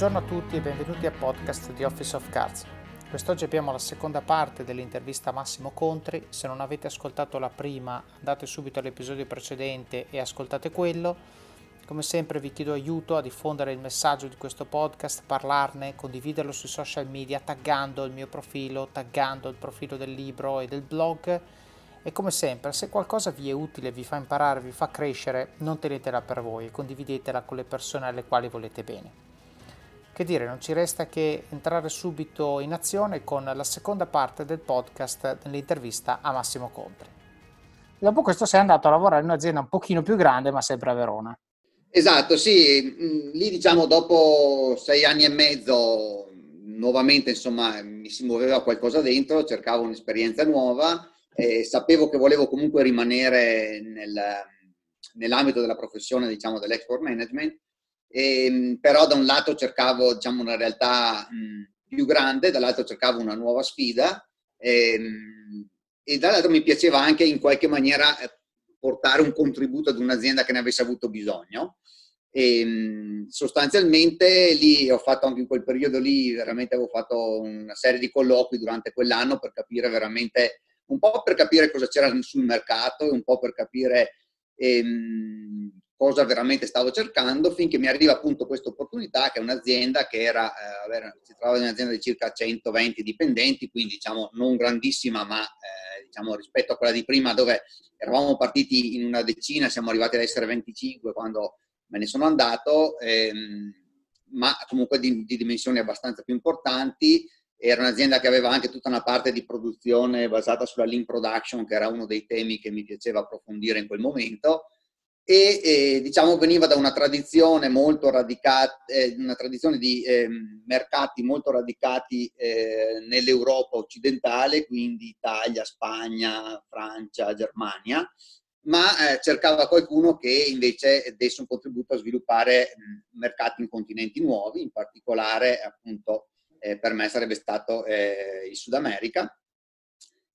Buongiorno a tutti e benvenuti al podcast di Office of Cards. Quest'oggi abbiamo la seconda parte dell'intervista a Massimo Contri. Se non avete ascoltato la prima, andate subito all'episodio precedente e ascoltate quello. Come sempre vi chiedo aiuto a diffondere il messaggio di questo podcast, parlarne, condividerlo sui social media, taggando il mio profilo, taggando il profilo del libro e del blog. E come sempre, se qualcosa vi è utile, vi fa imparare, vi fa crescere, non tenetela per voi e condividetela con le persone alle quali volete bene. Che dire, non ci resta che entrare subito in azione con la seconda parte del podcast dell'intervista a Massimo Contri. Dopo questo sei andato a lavorare in un'azienda un pochino più grande, ma sempre a Verona. Esatto, sì, mm, lì diciamo dopo sei anni e mezzo nuovamente insomma mi si muoveva qualcosa dentro, cercavo un'esperienza nuova e sapevo che volevo comunque rimanere nel, nell'ambito della professione diciamo dell'export management e, ehm, però da un lato cercavo diciamo, una realtà mh, più grande, dall'altro cercavo una nuova sfida e, ehm, e dall'altro mi piaceva anche in qualche maniera eh, portare un contributo ad un'azienda che ne avesse avuto bisogno. E, ehm, sostanzialmente lì ho fatto anche in quel periodo lì, veramente avevo fatto una serie di colloqui durante quell'anno per capire veramente, un po' per capire cosa c'era sul mercato e un po' per capire ehm, cosa veramente stavo cercando, finché mi arriva appunto questa opportunità che è un'azienda che era, eh, si trova in un'azienda di circa 120 dipendenti, quindi diciamo non grandissima, ma eh, diciamo rispetto a quella di prima dove eravamo partiti in una decina, siamo arrivati ad essere 25 quando me ne sono andato, ehm, ma comunque di, di dimensioni abbastanza più importanti. Era un'azienda che aveva anche tutta una parte di produzione basata sulla lean production, che era uno dei temi che mi piaceva approfondire in quel momento e eh, diciamo veniva da una tradizione molto radicata, eh, una tradizione di eh, mercati molto radicati eh, nell'Europa occidentale, quindi Italia, Spagna, Francia, Germania, ma eh, cercava qualcuno che invece desse un contributo a sviluppare mh, mercati in continenti nuovi, in particolare appunto eh, per me sarebbe stato il Sud America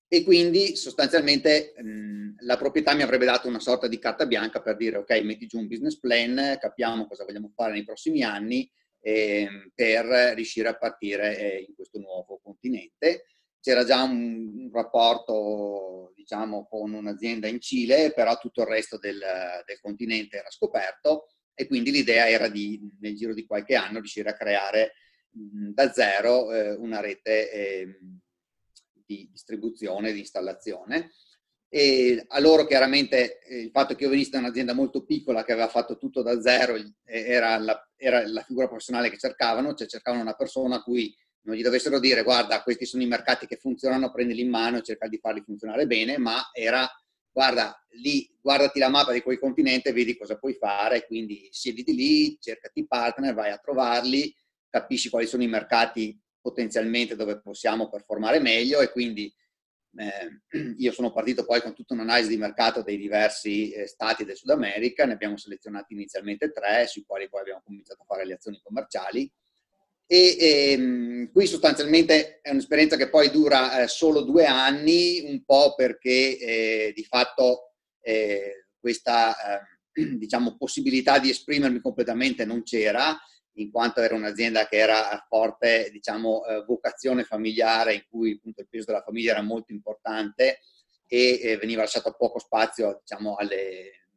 e quindi sostanzialmente mh, la proprietà mi avrebbe dato una sorta di carta bianca per dire ok, metti giù un business plan, capiamo cosa vogliamo fare nei prossimi anni eh, per riuscire a partire eh, in questo nuovo continente. C'era già un, un, rapporto diciamo con un'azienda in Cile, però tutto il resto del, del continente era scoperto e quindi l'idea era di nel giro di qualche anno riuscire a creare mh, da zero eh, una rete ehm, di distribuzione, di installazione. E a loro chiaramente eh, il fatto che io venissi da un'azienda molto piccola che aveva fatto tutto da zero era la, era la figura professionale che cercavano, cioè cercavano una persona a cui non gli dovessero dire guarda questi sono i mercati che funzionano, prendili in mano e cerca di farli funzionare bene, ma era guarda lì, guardati la mappa di quel continente vedi cosa puoi fare, quindi siediti lì, cercati partner, vai a trovarli, capisci quali sono i mercati potenzialmente dove possiamo performare meglio e quindi eh, io sono partito poi con tutta un'analisi di mercato dei diversi eh, stati del Sud America, ne abbiamo selezionati inizialmente tre, sui quali poi abbiamo cominciato a fare le azioni commerciali. E, e ehm, qui sostanzialmente è un'esperienza che poi dura eh, solo due anni, un po' perché eh, di fatto eh, questa ehm, diciamo, possibilità di esprimermi completamente non c'era in quanto era un'azienda che era a forte diciamo, eh, vocazione familiare, in cui appunto, il peso della famiglia era molto importante e eh, veniva lasciato poco spazio diciamo,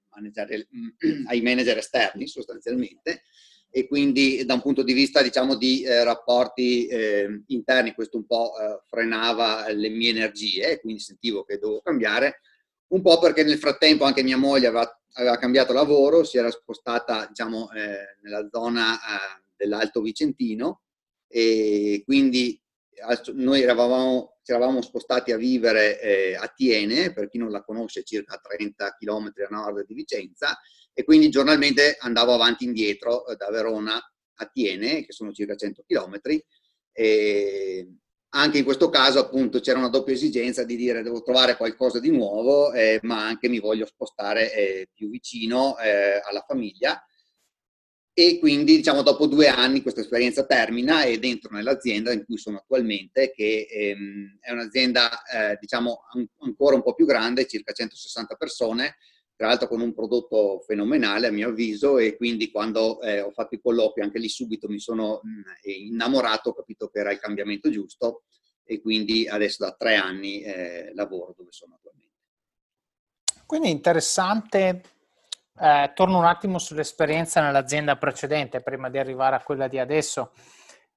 manager, ai manager esterni sostanzialmente. E quindi da un punto di vista diciamo, di eh, rapporti eh, interni questo un po' eh, frenava le mie energie, quindi sentivo che dovevo cambiare, un po' perché nel frattempo anche mia moglie aveva aveva cambiato lavoro, si era spostata diciamo, eh, nella zona eh, dell'Alto Vicentino e quindi noi eravamo, ci eravamo spostati a vivere eh, a Tiene, per chi non la conosce, circa 30 km a nord di Vicenza, e quindi giornalmente andavo avanti e indietro eh, da Verona a Tiene, che sono circa 100 km, e anche in questo caso appunto c'era una doppia esigenza di dire devo trovare qualcosa di nuovo, eh, ma anche mi voglio spostare eh, più vicino eh, alla famiglia. E quindi diciamo dopo due anni questa esperienza termina ed entro nell'azienda in cui sono attualmente, che ehm, è un'azienda eh, diciamo an- ancora un po' più grande, circa 160 persone, tra l'altro con un prodotto fenomenale a mio avviso e quindi quando eh, ho fatto i colloqui anche lì subito mi sono mh, mm, innamorato, ho capito che era il cambiamento giusto e quindi adesso da tre anni eh, lavoro dove sono attualmente. Quindi interessante, eh, torno un attimo sull'esperienza nell'azienda precedente prima di arrivare a quella di adesso.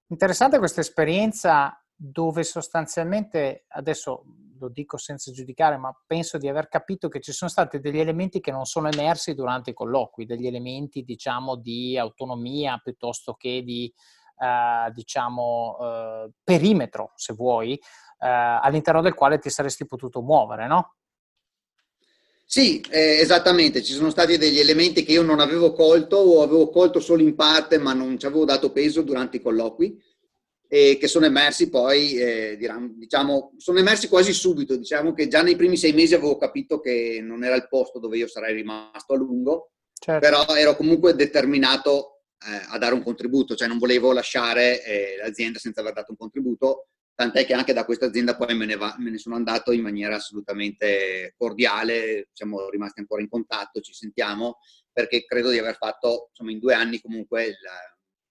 Interessante questa esperienza dove sostanzialmente, adesso lo dico senza giudicare, ma penso di aver capito che ci sono stati degli elementi che non sono emersi durante i colloqui, degli elementi diciamo di autonomia piuttosto che di eh, diciamo eh, perimetro, se vuoi, eh, all'interno del quale ti saresti potuto muovere, no? Sì, eh, esattamente, ci sono stati degli elementi che io non avevo colto o avevo colto solo in parte ma non ci avevo dato peso durante i colloqui e che sono emersi poi, eh, diciamo, sono emersi quasi subito, diciamo che già nei primi sei mesi avevo capito che non era il posto dove io sarei rimasto a lungo, certo. però ero comunque determinato eh, a dare un contributo, cioè non volevo lasciare eh, l'azienda senza aver dato un contributo tant'è che anche da questa azienda poi me ne, va, me ne, sono andato in maniera assolutamente cordiale, siamo rimasti ancora in contatto, ci sentiamo, perché credo di aver fatto insomma, in due anni comunque il,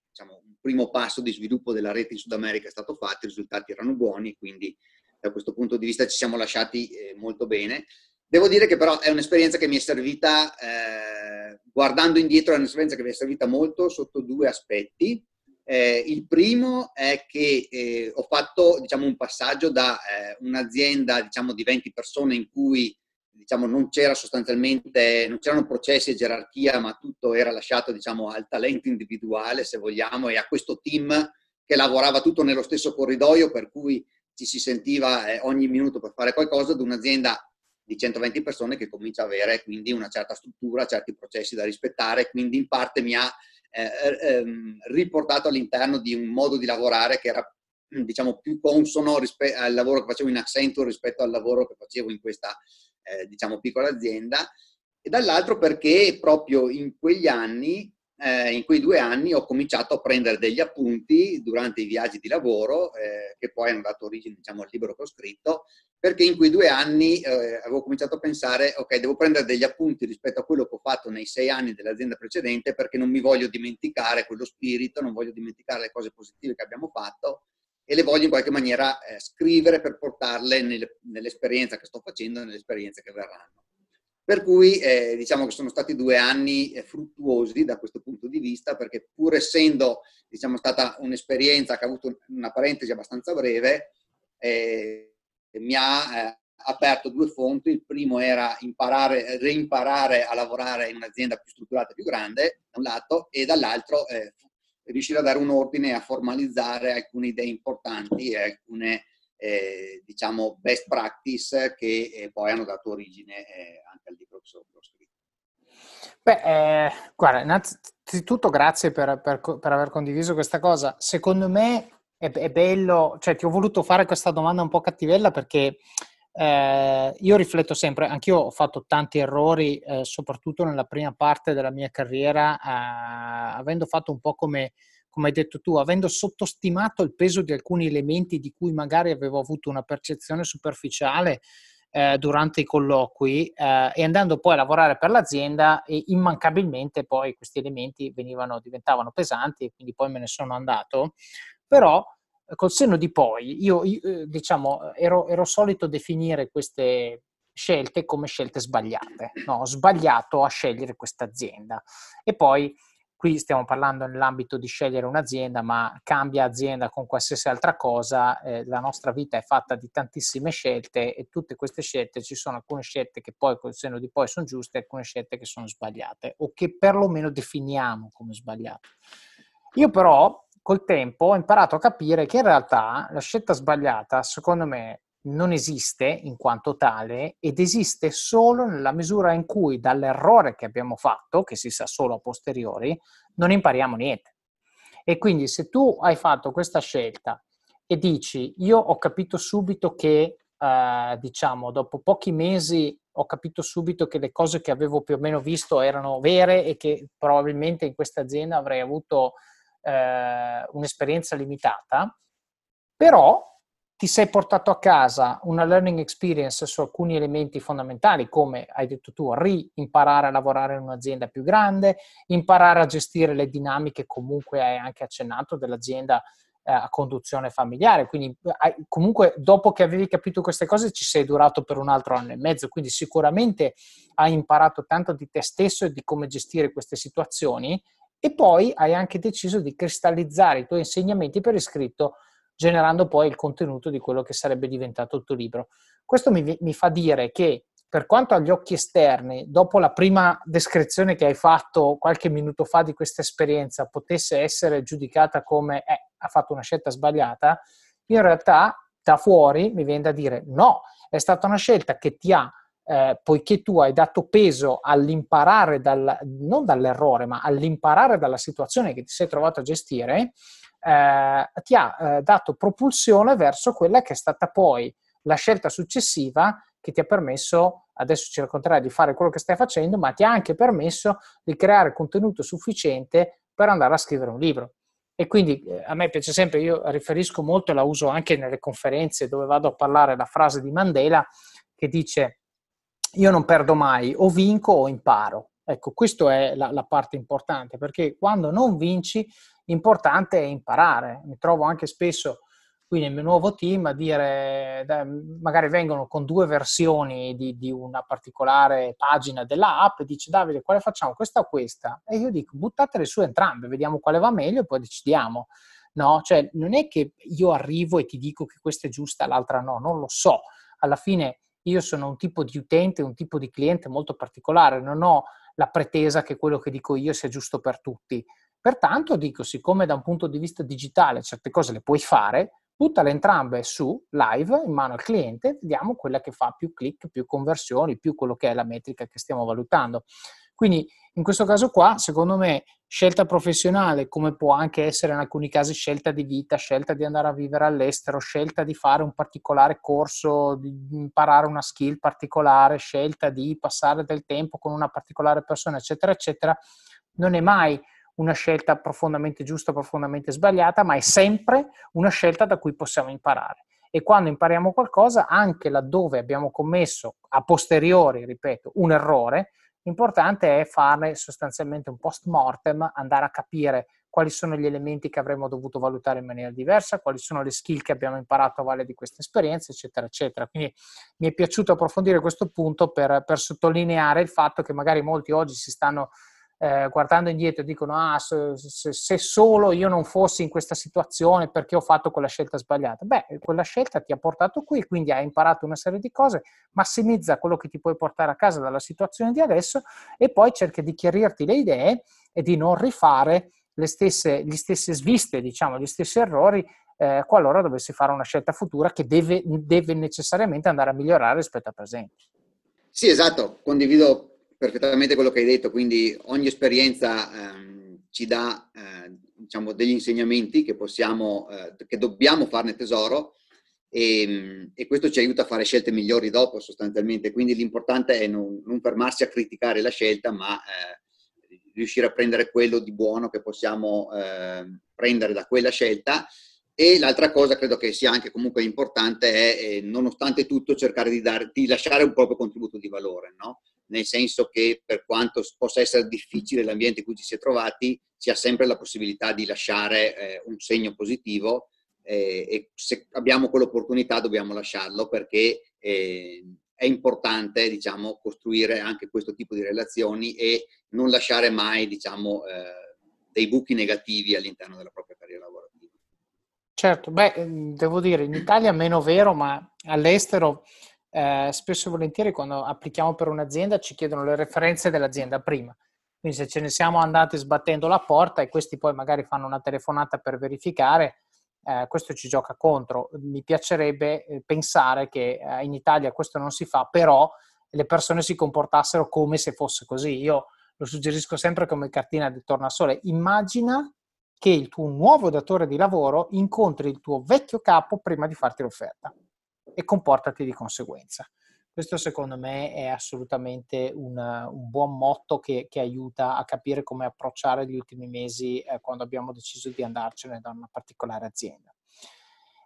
diciamo, primo passo di sviluppo della rete in Sud America è stato fatto, i risultati erano buoni, quindi da questo punto di vista ci siamo lasciati eh, molto bene. Devo dire che però è un'esperienza che mi è servita, eh, guardando indietro, è un'esperienza che mi è servita molto sotto due aspetti. Eh, il primo è che eh, ho fatto diciamo, un passaggio da eh, un'azienda diciamo, di 20 persone in cui diciamo, non c'era sostanzialmente, non c'erano processi e gerarchia, ma tutto era lasciato diciamo, al talento individuale, se vogliamo, e a questo team che lavorava tutto nello stesso corridoio, per cui ci si sentiva eh, ogni minuto per fare qualcosa, ad un'azienda di 120 persone che comincia a avere quindi una certa struttura, certi processi da rispettare, quindi in parte mi ha eh, ehm, riportato all'interno di un modo di lavorare che era diciamo più consono rispe- al lavoro che facevo in Accenture rispetto al lavoro che facevo in questa eh, diciamo piccola azienda e dall'altro perché proprio in quegli anni eh, in quei due anni ho cominciato a prendere degli appunti durante i viaggi di lavoro, eh, che poi hanno dato origine diciamo, al libro che ho scritto, perché in quei due anni eh, avevo cominciato a pensare, ok, devo prendere degli appunti rispetto a quello che ho fatto nei sei anni dell'azienda precedente, perché non mi voglio dimenticare quello spirito, non voglio dimenticare le cose positive che abbiamo fatto e le voglio in qualche maniera eh, scrivere per portarle nelle, nell'esperienza che sto facendo e nelle esperienze che verranno. Per cui eh, diciamo che sono stati due anni eh, fruttuosi da questo punto di vista, perché pur essendo diciamo, stata un'esperienza che ha avuto una parentesi abbastanza breve, eh, mi ha eh, aperto due fonti. Il primo era imparare, reimparare a lavorare in un'azienda più strutturata e più grande, da un lato, e dall'altro eh, riuscire a dare un ordine e a formalizzare alcune idee importanti e alcune eh, diciamo best practice che eh, poi hanno dato origine eh, anche al libro che ho scritto. Beh, eh, guarda, innanzitutto grazie per, per, per, aver condiviso questa cosa. Secondo me è, è, bello, cioè ti ho voluto fare questa domanda un po' cattivella perché eh, io rifletto sempre, anch'io ho fatto tanti errori, eh, soprattutto nella prima parte della mia carriera, avendo fatto un po' come come hai detto tu, avendo sottostimato il peso di alcuni elementi di cui magari avevo avuto una percezione superficiale eh, durante i colloqui eh, e andando poi a lavorare per l'azienda e immancabilmente poi questi elementi venivano, diventavano pesanti e quindi poi me ne sono andato. Però col senno di poi io, io eh, diciamo ero, ero solito definire queste scelte come scelte sbagliate. No, ho sbagliato a scegliere questa azienda e poi Qui stiamo parlando nell'ambito di scegliere un'azienda, ma cambia azienda con qualsiasi altra cosa. Eh, la nostra vita è fatta di tantissime scelte e tutte queste scelte ci sono alcune scelte che poi col senno di poi sono giuste e alcune scelte che sono sbagliate o che perlomeno definiamo come sbagliate. Io però col tempo ho imparato a capire che in realtà la scelta sbagliata, secondo me, non esiste in quanto tale ed esiste solo nella misura in cui dall'errore che abbiamo fatto, che si sa solo a posteriori, non impariamo niente. E quindi se tu hai fatto questa scelta e dici io ho capito subito che, eh, diciamo, dopo pochi mesi ho capito subito che le cose che avevo più o meno visto erano vere e che probabilmente in questa azienda avrei avuto eh, un'esperienza limitata, però ti sei portato a casa una learning experience su alcuni elementi fondamentali, come hai detto tu, rimparare a lavorare in un'azienda più grande, imparare a gestire le dinamiche, comunque hai anche accennato, dell'azienda eh, a conduzione familiare. Quindi comunque dopo che avevi capito queste cose ci sei durato per un altro anno e mezzo, quindi sicuramente hai imparato tanto di te stesso e di come gestire queste situazioni e poi hai anche deciso di cristallizzare i tuoi insegnamenti per iscritto generando poi il contenuto di quello che sarebbe diventato il tuo libro. Questo mi, mi fa dire che per quanto agli occhi esterni, dopo la prima descrizione che hai fatto qualche minuto fa di questa esperienza, potesse essere giudicata come eh, ha fatto una scelta sbagliata, in realtà da fuori mi viene da dire no, è stata una scelta che ti ha, eh, poiché tu hai dato peso all'imparare, dal, non dall'errore, ma all'imparare dalla situazione che ti sei trovato a gestire, eh, ti ha eh, dato propulsione verso quella che è stata poi la scelta successiva che ti ha permesso, adesso ci racconterai di fare quello che stai facendo, ma ti ha anche permesso di creare contenuto sufficiente per andare a scrivere un libro. E quindi eh, a me piace sempre, io riferisco molto e la uso anche nelle conferenze dove vado a parlare la frase di Mandela che dice io non perdo mai, o vinco o imparo. Ecco, questa è la, la parte importante perché quando non vinci, importante è imparare. Mi trovo anche spesso qui nel mio nuovo team a dire, magari vengono con due versioni di, di una particolare pagina dell'app e dice Davide quale facciamo, questa o questa? E io dico buttatele su entrambe, vediamo quale va meglio e poi decidiamo. No, cioè non è che io arrivo e ti dico che questa è giusta, l'altra no, non lo so. Alla fine io sono un tipo di utente, un tipo di cliente molto particolare, non ho la pretesa che quello che dico io sia giusto per tutti. Pertanto dico, siccome da un punto di vista digitale certe cose le puoi fare, buttale entrambe su live in mano al cliente, vediamo quella che fa più click, più conversioni, più quello che è la metrica che stiamo valutando. Quindi in questo caso qua, secondo me, scelta professionale, come può anche essere in alcuni casi scelta di vita, scelta di andare a vivere all'estero, scelta di fare un particolare corso, di imparare una skill particolare, scelta di passare del tempo con una particolare persona, eccetera, eccetera, non è mai una scelta profondamente giusta, profondamente sbagliata, ma è sempre una scelta da cui possiamo imparare. E quando impariamo qualcosa, anche laddove abbiamo commesso a posteriori, ripeto, un errore, l'importante è fare sostanzialmente un post mortem, andare a capire quali sono gli elementi che avremmo dovuto valutare in maniera diversa, quali sono le skill che abbiamo imparato a valle di questa esperienza, eccetera, eccetera. Quindi mi è piaciuto approfondire questo punto per, per sottolineare il fatto che magari molti oggi si stanno eh, guardando indietro dicono ah, se, se, se, solo io non fossi in questa situazione perché ho fatto quella scelta sbagliata. Beh, quella scelta ti ha portato qui, quindi hai imparato una serie di cose, massimizza quello che ti puoi portare a casa dalla situazione di adesso e poi cerca di chiarirti le idee e di non rifare le stesse, gli stesse sviste, diciamo, gli stessi errori eh, qualora dovessi fare una scelta futura che deve, deve necessariamente andare a migliorare rispetto al presente. Sì, esatto, condivido perfettamente quello che hai detto, quindi ogni esperienza ehm, ci dà eh, diciamo, degli insegnamenti che, possiamo, eh, che dobbiamo farne tesoro e, e, questo ci aiuta a fare scelte migliori dopo sostanzialmente, quindi l'importante è non, non fermarsi a criticare la scelta, ma eh, riuscire a prendere quello di buono che possiamo ehm, prendere da quella scelta e l'altra cosa credo che sia anche comunque importante è, eh, nonostante tutto, cercare di, dare, di lasciare un proprio contributo di valore, no? Nel senso che per quanto possa essere difficile l'ambiente in cui ci si è trovati, si ha sempre la possibilità di lasciare eh, un segno positivo eh, e se abbiamo quell'opportunità dobbiamo lasciarlo perché eh, è importante diciamo, costruire anche questo tipo di relazioni e non lasciare mai diciamo, eh, dei buchi negativi all'interno della propria carriera lavorativa. Certo, beh, devo dire, in Italia meno vero, ma all'estero eh, spesso e volentieri quando applichiamo per un'azienda ci chiedono le referenze dell'azienda prima. Quindi se ce ne siamo andati sbattendo la porta e questi poi magari fanno una telefonata per verificare, eh, questo ci gioca contro. Mi piacerebbe eh, pensare che eh, in Italia questo non si fa, però le persone si comportassero come se fosse così. Io lo suggerisco sempre come cartina di tornasole. Immagina che il tuo nuovo datore di lavoro incontri il tuo vecchio capo prima di farti l'offerta e comportati di conseguenza. Questo secondo me è assolutamente un, un buon motto che, che, aiuta a capire come approcciare gli ultimi mesi eh, quando abbiamo deciso di andarcene da una particolare azienda.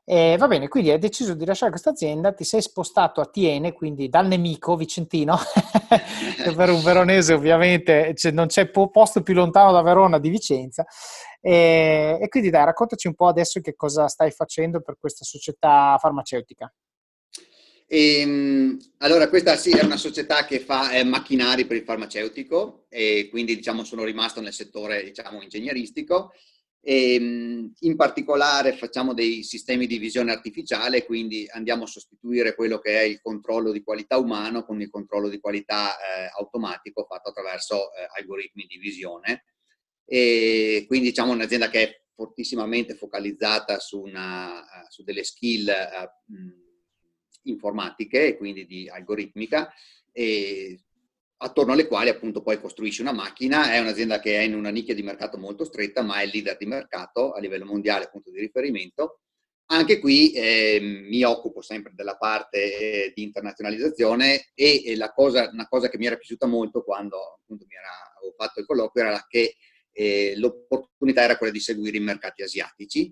E va bene, quindi hai deciso di lasciare questa azienda, ti sei spostato a Tiene, quindi dal nemico vicentino, che per un veronese ovviamente cioè, non c'è posto più lontano da Verona di Vicenza. E, e, quindi dai, raccontaci un po' adesso che cosa stai facendo per questa società farmaceutica. E, ehm, allora, questa sì è una società che fa eh, macchinari per il farmaceutico e quindi diciamo sono rimasto nel settore diciamo ingegneristico e, ehm, in particolare facciamo dei sistemi di visione artificiale, quindi andiamo a sostituire quello che è il controllo di qualità umano con il controllo di qualità eh, automatico fatto attraverso eh, algoritmi di visione. E quindi diciamo un'azienda che è fortissimamente focalizzata su, una, su delle skill uh, informatiche e quindi di algoritmica. Attorno alle quali appunto poi costruisci una macchina. È un'azienda che è in una nicchia di mercato molto stretta, ma è leader di mercato a livello mondiale, punto di riferimento. Anche qui eh, mi occupo sempre della parte eh, di internazionalizzazione e, e la cosa, una cosa che mi era piaciuta molto quando appunto mi era, avevo fatto il colloquio era che eh, l'opportunità era quella di seguire i mercati asiatici.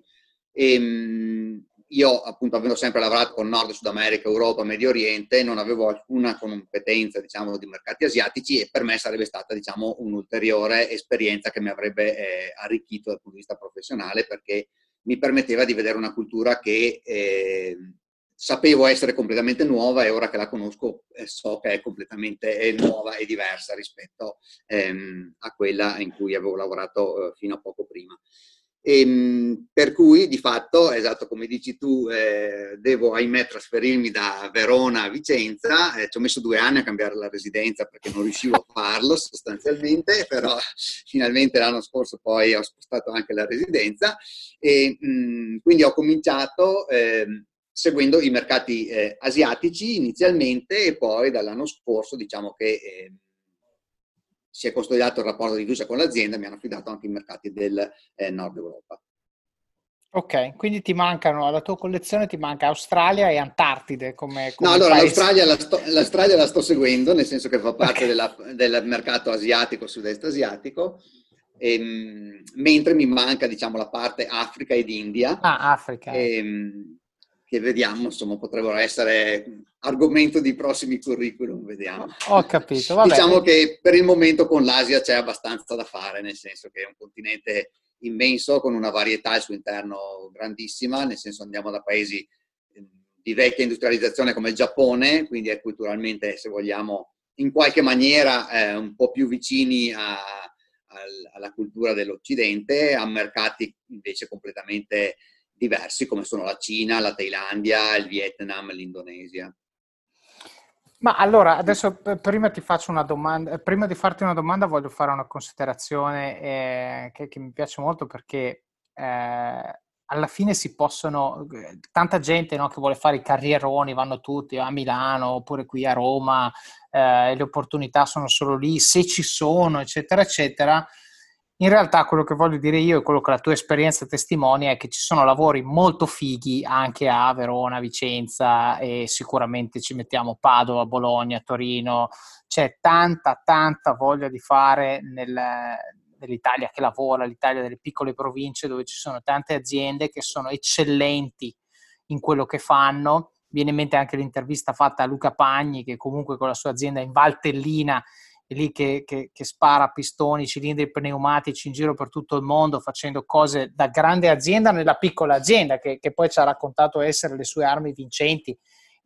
E, ehm, io appunto avendo sempre lavorato con Nord, Sud America, Europa, Medio Oriente, non avevo alcuna competenza diciamo di mercati asiatici e per me sarebbe stata diciamo un'ulteriore esperienza che mi avrebbe eh, arricchito dal punto di vista professionale perché mi permetteva di vedere una cultura che eh, sapevo essere completamente nuova e ora che la conosco eh, so che è completamente eh, nuova e diversa rispetto ehm, a quella in cui avevo lavorato eh, fino a poco prima. E, ehm, per cui di fatto, esatto come dici tu, eh, devo ahimè trasferirmi da Verona a Vicenza, eh, ci ho messo due anni a cambiare la residenza perché non riuscivo a farlo sostanzialmente, però finalmente l'anno scorso poi ho spostato anche la residenza e mh, mm, quindi ho cominciato eh, seguendo i mercati eh, asiatici inizialmente e poi dall'anno scorso diciamo che ehm, si è consolidato il rapporto di fiducia con l'azienda, mi hanno affidato anche i mercati del eh, nord Europa. Ok, quindi ti mancano, alla tua collezione ti manca Australia e Antartide come, come No, allora l'Australia la, sto, l'Australia la, sto, seguendo, nel senso che fa parte okay. della, del mercato asiatico, sud-est asiatico, e, ehm, mentre mi manca diciamo la parte Africa ed India. Ah, Africa. E, ehm, che vediamo, insomma, potrebbero essere argomento di prossimi curriculum, vediamo. Ho capito. Vabbè. diciamo che per il momento con l'Asia c'è abbastanza da fare, nel senso che è un continente immenso con una varietà al suo interno grandissima, nel senso andiamo da paesi ehm, di vecchia industrializzazione come il Giappone, quindi è culturalmente, se vogliamo, in qualche maniera eh, un po' più vicini a, a, alla cultura dell'Occidente, a mercati invece completamente diversi come sono la Cina, la Thailandia, il Vietnam, l'Indonesia. Ma allora, adesso prima ti faccio una domanda, prima di farti una domanda voglio fare una considerazione eh, che, che, mi piace molto perché eh, alla fine si possono, tanta gente no, che vuole fare i carrieroni, vanno tutti a Milano oppure qui a Roma, eh, le opportunità sono solo lì, se ci sono, eccetera, eccetera in realtà quello che voglio dire io e quello che la tua esperienza testimonia è che ci sono lavori molto fighi anche a Verona, Vicenza e sicuramente ci mettiamo Padova, Bologna, Torino. C'è tanta, tanta voglia di fare nel, nell'Italia che lavora, l'Italia delle piccole province dove ci sono tante aziende che sono eccellenti in quello che fanno. Viene in mente anche l'intervista fatta a Luca Pagni che comunque con la sua azienda in Valtellina è lì che, che, che, spara pistoni, cilindri pneumatici in giro per tutto il mondo facendo cose da grande azienda nella piccola azienda che, che poi ci ha raccontato essere le sue armi vincenti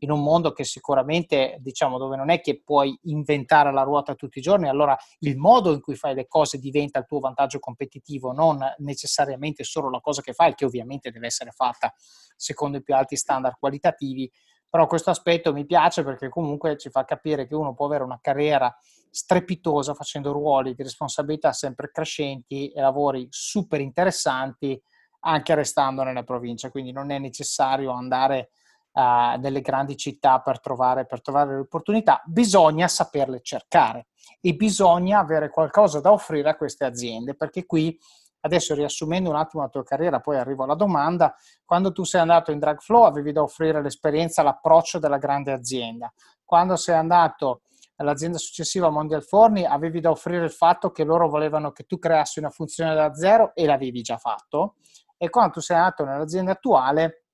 in un mondo che sicuramente, diciamo, dove non è che puoi inventare la ruota tutti i giorni, allora il modo in cui fai le cose diventa il tuo vantaggio competitivo, non necessariamente solo la cosa che fai, che ovviamente deve essere fatta secondo i più alti standard qualitativi, però questo aspetto mi piace perché comunque ci fa capire che uno può avere una carriera strepitosa facendo ruoli di responsabilità sempre crescenti e lavori super interessanti anche restando nella provincia, quindi non è necessario andare uh, nelle grandi città per trovare, per trovare le opportunità, bisogna saperle cercare e bisogna avere qualcosa da offrire a queste aziende perché qui Adesso riassumendo un attimo la tua carriera, poi arrivo alla domanda, quando tu sei andato in Drag Flow avevi da offrire l'esperienza, l'approccio della grande azienda. Quando sei andato all'azienda successiva Mondial Forni avevi da offrire il fatto che loro volevano che tu creassi una funzione da zero e l'avevi già fatto. E quando tu sei andato nell'azienda attuale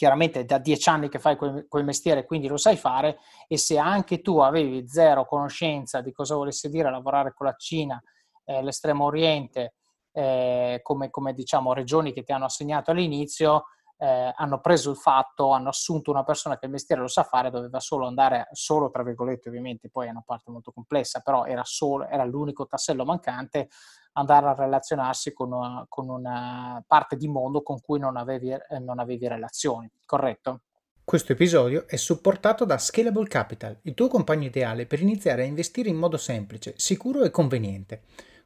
chiaramente da dieci anni che fai quel, quel, mestiere, quindi lo sai fare, e se anche tu avevi zero conoscenza di cosa volesse dire lavorare con la Cina, eh, l'estremo oriente, eh, come, come, diciamo regioni che ti hanno assegnato all'inizio, eh, hanno preso il fatto, hanno assunto una persona che il mestiere lo sa fare, doveva solo andare, solo tra virgolette ovviamente, poi è una parte molto complessa, però era, solo, era l'unico tassello mancante, andare a relazionarsi con una, con una parte di mondo con cui non avevi, eh, non avevi relazioni, corretto? Questo episodio è supportato da Scalable Capital, il tuo compagno ideale per iniziare a investire in modo semplice, sicuro e conveniente.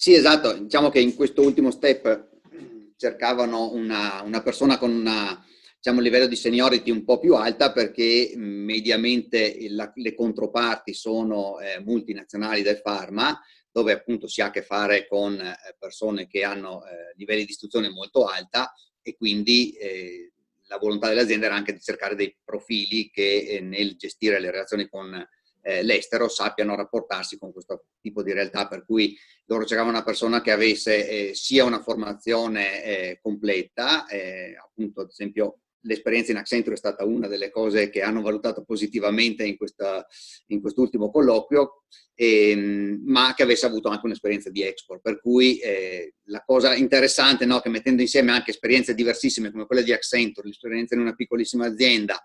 Sì, esatto, diciamo che in questo ultimo step cercavano una, una persona con una, diciamo, un livello di seniority un po' più alta perché mediamente la, le controparti sono eh, multinazionali del pharma, dove appunto si ha a che fare con eh, persone che hanno eh, livelli di istruzione molto alta e quindi eh, la volontà dell'azienda era anche di cercare dei profili che eh, nel gestire le relazioni con eh, l'estero sappiano rapportarsi con questo tipo di realtà, per cui loro cercavano una persona che avesse eh, sia una formazione eh, completa, eh, appunto ad esempio l'esperienza in Accenture è stata una delle cose che hanno valutato positivamente in, questa, in quest'ultimo colloquio, ehm, ma che avesse avuto anche un'esperienza di export. Per cui eh, la cosa interessante no, che mettendo insieme anche esperienze diversissime come quella di Accenture, l'esperienza in una piccolissima azienda,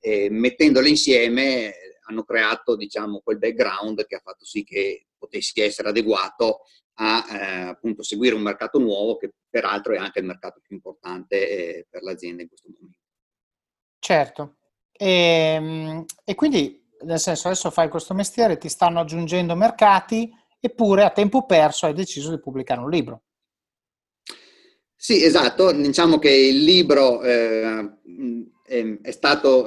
eh, mettendole insieme hanno creato diciamo, quel background che ha fatto sì che potessi essere adeguato a eh, appunto seguire un mercato nuovo che peraltro è anche il mercato più importante eh, per l'azienda in questo momento. Certo, e, ehm, e quindi nel senso adesso fai questo mestiere, ti stanno aggiungendo mercati, eppure a tempo perso hai deciso di pubblicare un libro. Sì, esatto, diciamo che il libro eh, è, è, stato...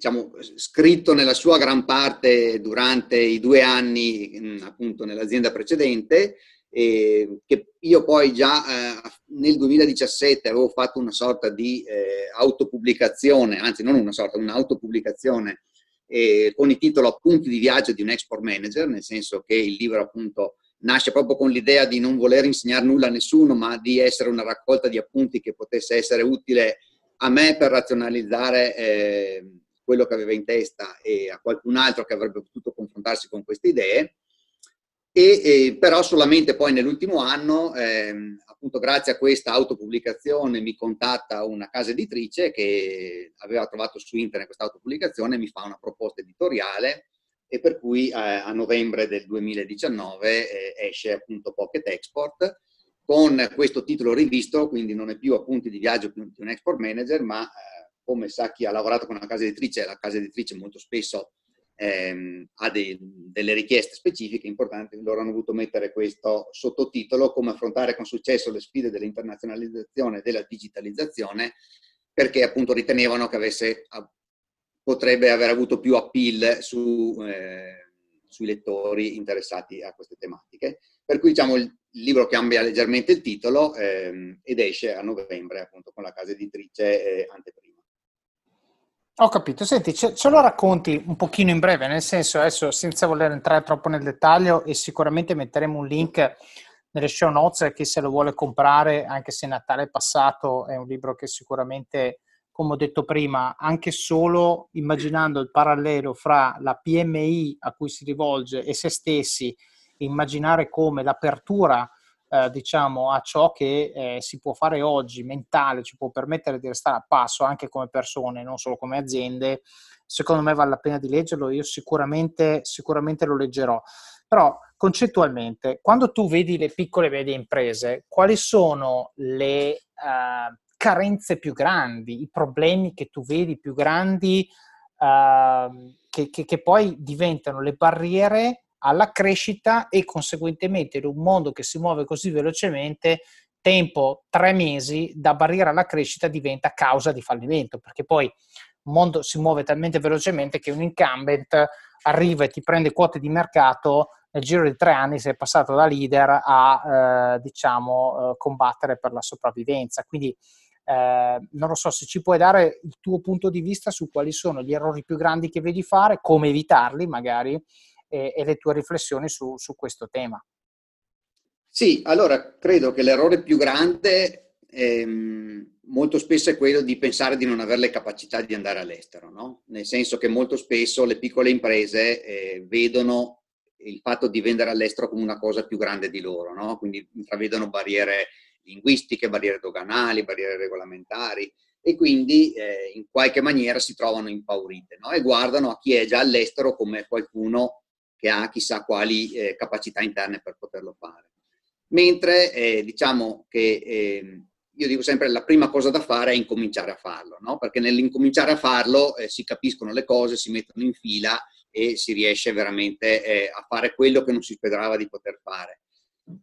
Diciamo, scritto nella sua gran parte durante i due anni appunto nell'azienda precedente, eh, che io poi già eh, nel 2017 avevo fatto una sorta di eh, autopubblicazione, anzi non una sorta, un'autopubblicazione eh, con il titolo Appunti di viaggio di un export manager, nel senso che il libro appunto nasce proprio con l'idea di non voler insegnare nulla a nessuno, ma di essere una raccolta di appunti che potesse essere utile a me per razionalizzare eh, quello che aveva in testa e a qualcun altro che avrebbe potuto confrontarsi con queste idee. E, e, però solamente poi nell'ultimo anno, ehm, appunto grazie a questa autopubblicazione, mi contatta una casa editrice che aveva trovato su internet questa autopubblicazione, mi fa una proposta editoriale e per cui eh, a novembre del 2019 eh, esce appunto Pocket Export con questo titolo rivisto, quindi non è più appunti di viaggio di un export manager, ma eh, come sa chi ha lavorato con una casa editrice, la casa editrice molto spesso ehm, ha dei, delle richieste specifiche importanti, loro hanno voluto mettere questo sottotitolo, come affrontare con successo le sfide dell'internazionalizzazione e della digitalizzazione, perché appunto ritenevano che avesse, potrebbe aver avuto più appeal su, eh, sui lettori interessati a queste tematiche. Per cui diciamo il libro cambia leggermente il titolo ehm, ed esce a novembre appunto con la casa editrice eh, Anteprima. Ho capito, senti, ce, ce, lo racconti un pochino in breve, nel senso adesso senza voler entrare troppo nel dettaglio e sicuramente metteremo un link nelle show notes a chi se lo vuole comprare, anche se Natale passato è un libro che sicuramente come ho detto prima, anche solo immaginando il parallelo fra la PMI a cui si rivolge e se stessi, immaginare come l'apertura eh, diciamo a ciò che eh, si può fare oggi mentale ci può permettere di restare a passo anche come persone non solo come aziende secondo me vale la pena di leggerlo io sicuramente, sicuramente lo leggerò. Però concettualmente quando tu vedi le piccole e medie imprese quali sono le eh, carenze più grandi i problemi che tu vedi più grandi eh, che, che, che poi diventano le barriere alla crescita e conseguentemente in un mondo che si muove così velocemente, tempo tre mesi da barriera alla crescita diventa causa di fallimento, perché poi il mondo si muove talmente velocemente che un incumbent arriva e ti prende quote di mercato nel giro di tre anni sei passato da leader a eh, diciamo eh, combattere per la sopravvivenza. Quindi eh, non lo so se ci puoi dare il tuo punto di vista su quali sono gli errori più grandi che vedi fare, come evitarli magari e, e le tue riflessioni su, su questo tema. Sì, allora credo che l'errore più grande ehm, molto spesso è quello di pensare di non avere le capacità di andare all'estero, no? nel senso che molto spesso le piccole imprese eh, vedono il fatto di vendere all'estero come una cosa più grande di loro, no? quindi intravedono barriere linguistiche, barriere doganali, barriere regolamentari e quindi eh, in qualche maniera si trovano impaurite no? e guardano a chi è già all'estero come qualcuno che ha chissà quali eh, capacità interne per poterlo fare. Mentre eh, diciamo che eh, io dico sempre la prima cosa da fare è incominciare a farlo, no? perché nell'incominciare a farlo eh, si capiscono le cose, si mettono in fila e si riesce veramente eh, a fare quello che non si sperava di poter fare.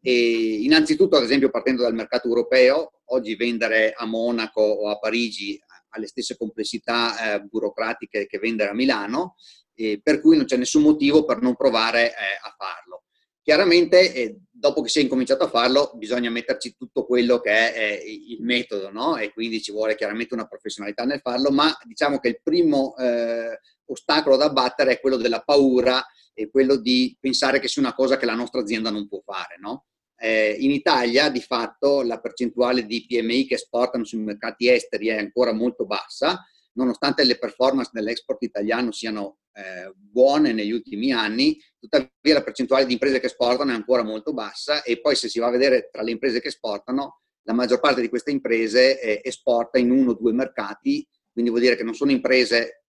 E innanzitutto, ad esempio, partendo dal mercato europeo, oggi vendere a Monaco o a Parigi ha le stesse complessità eh, burocratiche che vendere a Milano eh, per cui non c'è nessun motivo per non provare eh, a farlo. Chiaramente, eh, dopo che si è incominciato a farlo, bisogna metterci tutto quello che è il metodo, no? E quindi ci vuole chiaramente una professionalità nel farlo, ma diciamo che il primo eh, ostacolo da abbattere è quello della paura e quello di pensare che sia una cosa che la nostra azienda non può fare, no? Eh, in Italia di fatto la percentuale di PMI che esportano sui mercati esteri è ancora molto bassa, nonostante le performance dell'export italiano siano eh, buone negli ultimi anni, tuttavia la percentuale di imprese che esportano è ancora molto bassa e poi se si va a vedere tra le imprese che esportano, la maggior parte di queste imprese eh, esporta in uno o due mercati, quindi vuol dire che non sono imprese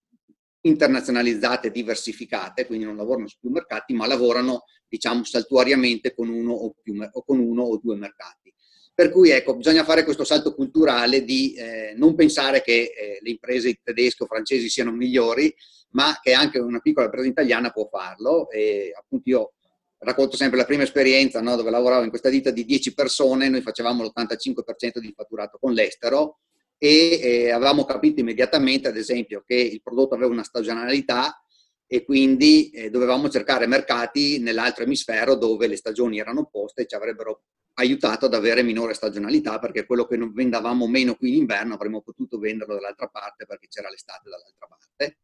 internazionalizzate, diversificate, quindi non lavorano su più mercati, ma lavorano diciamo saltuariamente con uno o, più, o, con uno o due mercati. Per cui ecco, bisogna fare questo salto culturale di eh, non pensare che eh, le imprese tedesche o francesi siano migliori, ma che anche una piccola impresa italiana può farlo. E appunto io racconto sempre la prima esperienza no, dove lavoravo in questa ditta di 10 persone, noi facevamo l'85% di fatturato con l'estero e eh, avevamo capito immediatamente, ad esempio, che il prodotto aveva una stagionalità e quindi eh, dovevamo cercare mercati nell'altro emisfero dove le stagioni erano opposte e ci avrebbero aiutato ad avere minore stagionalità perché quello che non vendavamo meno qui in inverno avremmo potuto venderlo dall'altra parte perché c'era l'estate dall'altra parte.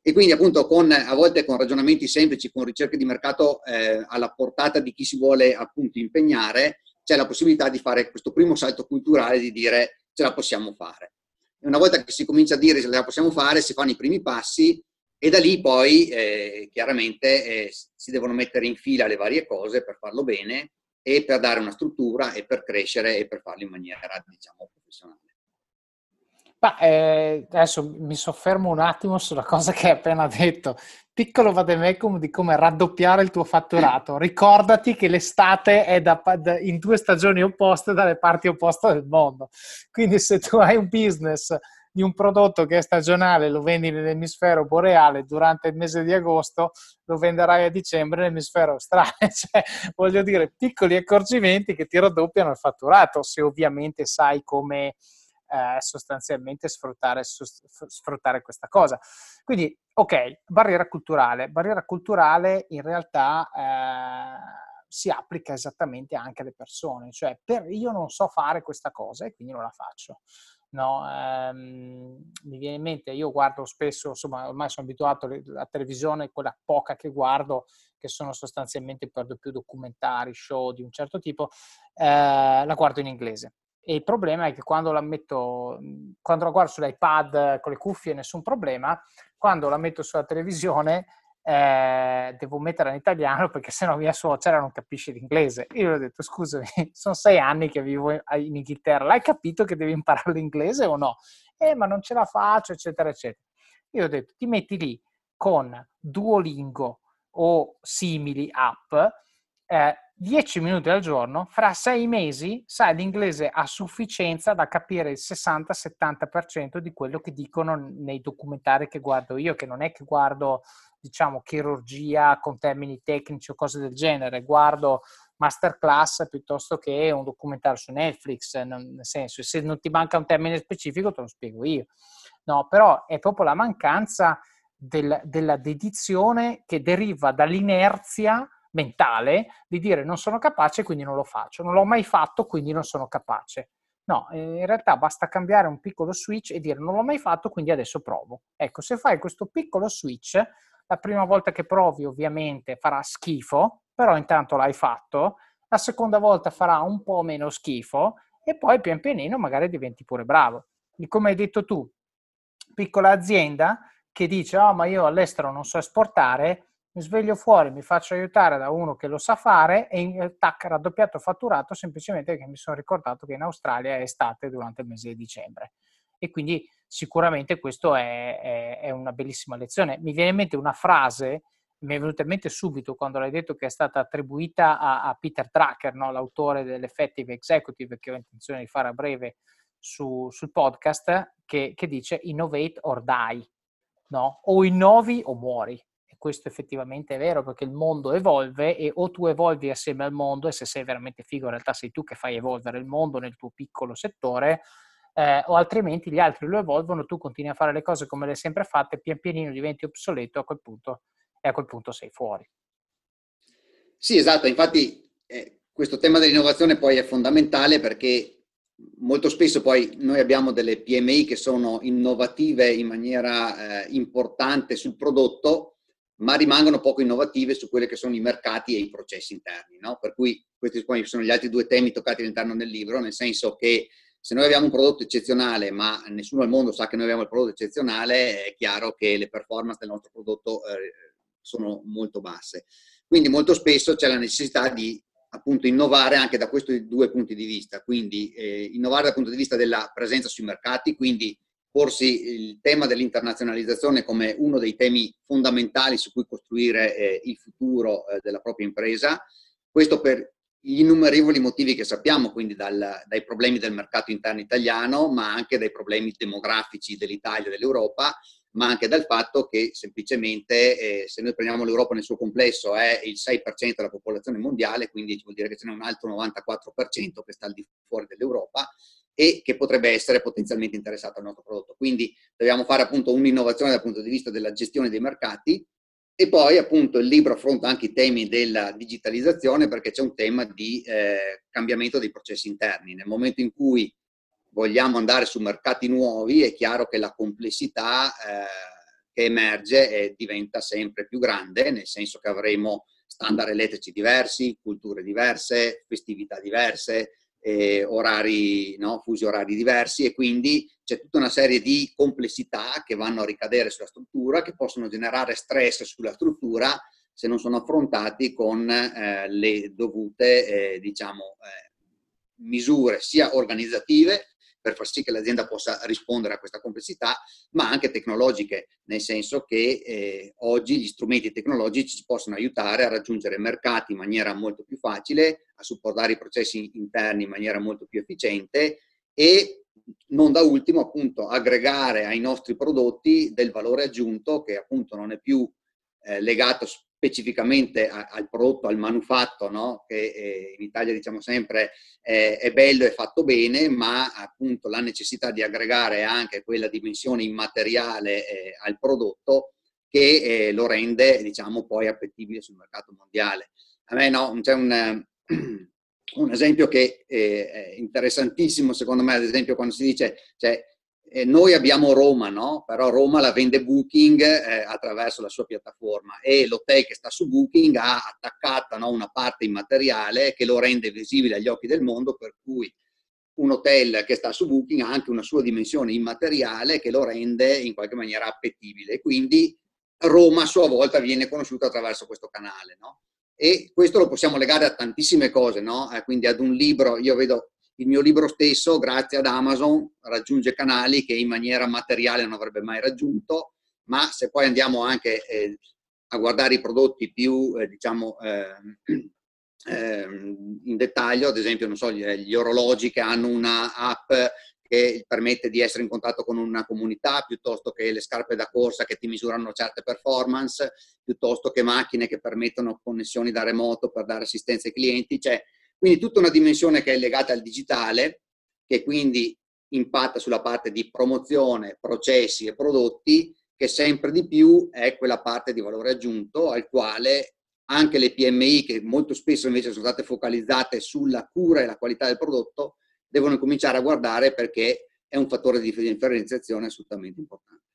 E quindi appunto con, a volte con ragionamenti semplici, con ricerche di mercato eh, alla portata di chi si vuole appunto impegnare, c'è la possibilità di fare questo primo salto culturale di dire ce la possiamo fare. E una volta che si comincia a dire ce la possiamo fare, si fanno i primi passi e da lì poi eh, chiaramente eh, si devono mettere in fila le varie cose per farlo bene e per dare una struttura e per crescere e per farlo in maniera, diciamo, professionale. Ma, eh, adesso mi soffermo un attimo sulla cosa che hai appena detto. Piccolo vademecum di come raddoppiare il tuo fatturato. Ricordati che l'estate è da, da, in due stagioni opposte dalle parti opposte del mondo. Quindi se tu hai un business di un prodotto che è stagionale, lo vendi nell'emisfero boreale durante il mese di agosto, lo venderai a dicembre nell'emisfero australe. Cioè, voglio dire, piccoli accorgimenti che ti raddoppiano il fatturato, se ovviamente sai come eh, sostanzialmente sfruttare, sfruttare questa cosa. Quindi, ok, barriera culturale. Barriera culturale in realtà... Eh, si applica esattamente anche alle persone, cioè per, io non so fare questa cosa e quindi non la faccio no? Ehm, mi viene in mente, io guardo spesso, insomma, ormai sono abituato alla televisione, quella poca che guardo, che sono sostanzialmente per lo più documentari, show di un certo tipo, eh, la guardo in inglese. E il problema è che quando la metto, quando la guardo sull'iPad con le cuffie nessun problema, quando la metto sulla televisione eh, devo metterla in italiano perché sennò mia suocera non capisce l'inglese. Io le ho detto, scusami, sono sei anni che vivo in Inghilterra, l'hai capito che devi imparare l'inglese o no? Eh, ma non ce la faccio, eccetera, eccetera. Io ho detto, ti metti lì con Duolingo o simili app, eh, 10 minuti al giorno, fra sei mesi sai l'inglese a sufficienza da capire il 60-70% di quello che dicono nei documentari che guardo io, che non è che guardo, diciamo, chirurgia con termini tecnici o cose del genere, guardo masterclass piuttosto che un documentario su Netflix, nel senso, se non ti manca un termine specifico te lo spiego io. No, però è proprio la mancanza del, della dedizione che deriva dall'inerzia mentale di dire non sono capace quindi non lo faccio, non l'ho mai fatto quindi non sono capace. No, in realtà basta cambiare un piccolo switch e dire non l'ho mai fatto quindi adesso provo. Ecco, se fai questo piccolo switch, la prima volta che provi ovviamente farà schifo, però intanto l'hai fatto, la seconda volta farà un po' meno schifo e poi pian pianino magari diventi pure bravo. E come hai detto tu, piccola azienda che dice oh ma io all'estero non so esportare, mi sveglio fuori, mi faccio aiutare da uno che lo sa fare e in, tac, raddoppiato fatturato semplicemente perché mi sono ricordato che in Australia è estate durante il mese di dicembre. E quindi sicuramente questo è, è, è una bellissima lezione. Mi viene in mente una frase, mi è venuta in mente subito quando l'hai detto che è stata attribuita a, a Peter Drucker, no? l'autore dell'Effective Executive, che ho intenzione di fare a breve su, sul podcast, che, che dice innovate or die, no? o innovi o muori questo effettivamente è vero perché il mondo evolve e o tu evolvi assieme al mondo e se sei veramente figo in realtà sei tu che fai evolvere il mondo nel tuo piccolo settore eh, o altrimenti gli altri lo evolvono, tu continui a fare le cose come le hai sempre fatte, pian pianino diventi obsoleto a quel punto, e a quel punto sei fuori. Sì, esatto, infatti eh, questo tema dell'innovazione poi è fondamentale perché molto spesso poi noi abbiamo delle PMI che sono innovative in maniera eh, importante sul prodotto, ma rimangono poco innovative su quelli che sono i mercati e i processi interni. No? Per cui questi sono gli altri due temi toccati all'interno del libro, nel senso che se noi abbiamo un prodotto eccezionale, ma nessuno al mondo sa che noi abbiamo il prodotto eccezionale, è chiaro che le performance del nostro prodotto eh, sono molto basse. Quindi molto spesso c'è la necessità di appunto innovare anche da questi due punti di vista, quindi eh, innovare dal punto di vista della presenza sui mercati, quindi porsi il tema dell'internazionalizzazione come uno dei temi fondamentali su cui costruire eh, il futuro eh, della propria impresa. Questo per gli innumerevoli motivi che sappiamo, quindi dal, dai problemi del mercato interno italiano, ma anche dai problemi demografici dell'Italia e dell'Europa, ma anche dal fatto che semplicemente eh, se noi prendiamo l'Europa nel suo complesso è il 6% della popolazione mondiale, quindi vuol dire che ce n'è un altro 94% che sta al di fuori dell'Europa e che potrebbe essere potenzialmente interessato al nostro prodotto. Quindi dobbiamo fare appunto un'innovazione dal punto di vista della gestione dei mercati e poi appunto il libro affronta anche i temi della digitalizzazione perché c'è un tema di eh, cambiamento dei processi interni. Nel momento in cui vogliamo andare su mercati nuovi è chiaro che la complessità eh, che emerge eh, diventa sempre più grande, nel senso che avremo standard elettrici diversi, culture diverse, festività diverse, eh, orari, no? fusi orari diversi e quindi c'è tutta una serie di complessità che vanno a ricadere sulla struttura, che possono generare stress sulla struttura se non sono affrontati con eh, le dovute eh, diciamo, eh, misure sia organizzative per far sì che l'azienda possa rispondere a questa complessità, ma anche tecnologiche, nel senso che eh, oggi gli strumenti tecnologici ci possono aiutare a raggiungere mercati in maniera molto più facile, a supportare i processi interni in maniera molto più efficiente e non da ultimo appunto aggregare ai nostri prodotti del valore aggiunto che appunto non è più eh, legato specificamente al prodotto, al manufatto, no? che eh, in Italia diciamo sempre eh, è bello e fatto bene, ma appunto la necessità di aggregare anche quella dimensione immateriale eh, al prodotto che eh, lo rende diciamo poi appetibile sul mercato mondiale. A me no, c'è un, un esempio che è interessantissimo secondo me, ad esempio quando si dice cioè, eh, noi abbiamo Roma, no? però Roma la vende Booking eh, attraverso la sua piattaforma e l'hotel che sta su Booking ha attaccata no, una parte immateriale che lo rende visibile agli occhi del mondo, per cui un hotel che sta su Booking ha anche una sua dimensione immateriale che lo rende in qualche maniera appetibile. Quindi Roma a sua volta viene conosciuta attraverso questo canale. No? E questo lo possiamo legare a tantissime cose, eh, quindi ad un libro, io vedo il mio libro stesso, grazie ad Amazon, raggiunge canali che in maniera materiale non avrebbe mai raggiunto, ma se poi andiamo anche eh, a guardare i prodotti più, eh, diciamo, ehm, in dettaglio, ad esempio, so, gli, gli orologi che hanno una app che permette di essere in contatto con una comunità, piuttosto che le scarpe da corsa che ti misurano certe performance, piuttosto che macchine che permettono connessioni da remoto per dare assistenza ai clienti. Cioè, quindi tutta una dimensione che è legata al digitale, che quindi impatta sulla parte di promozione, processi e prodotti, che sempre di più è quella parte di valore aggiunto al quale anche le PMI, che molto spesso invece sono state focalizzate sulla cura e la qualità del prodotto, devono cominciare a guardare perché è un fattore di differenziazione assolutamente importante.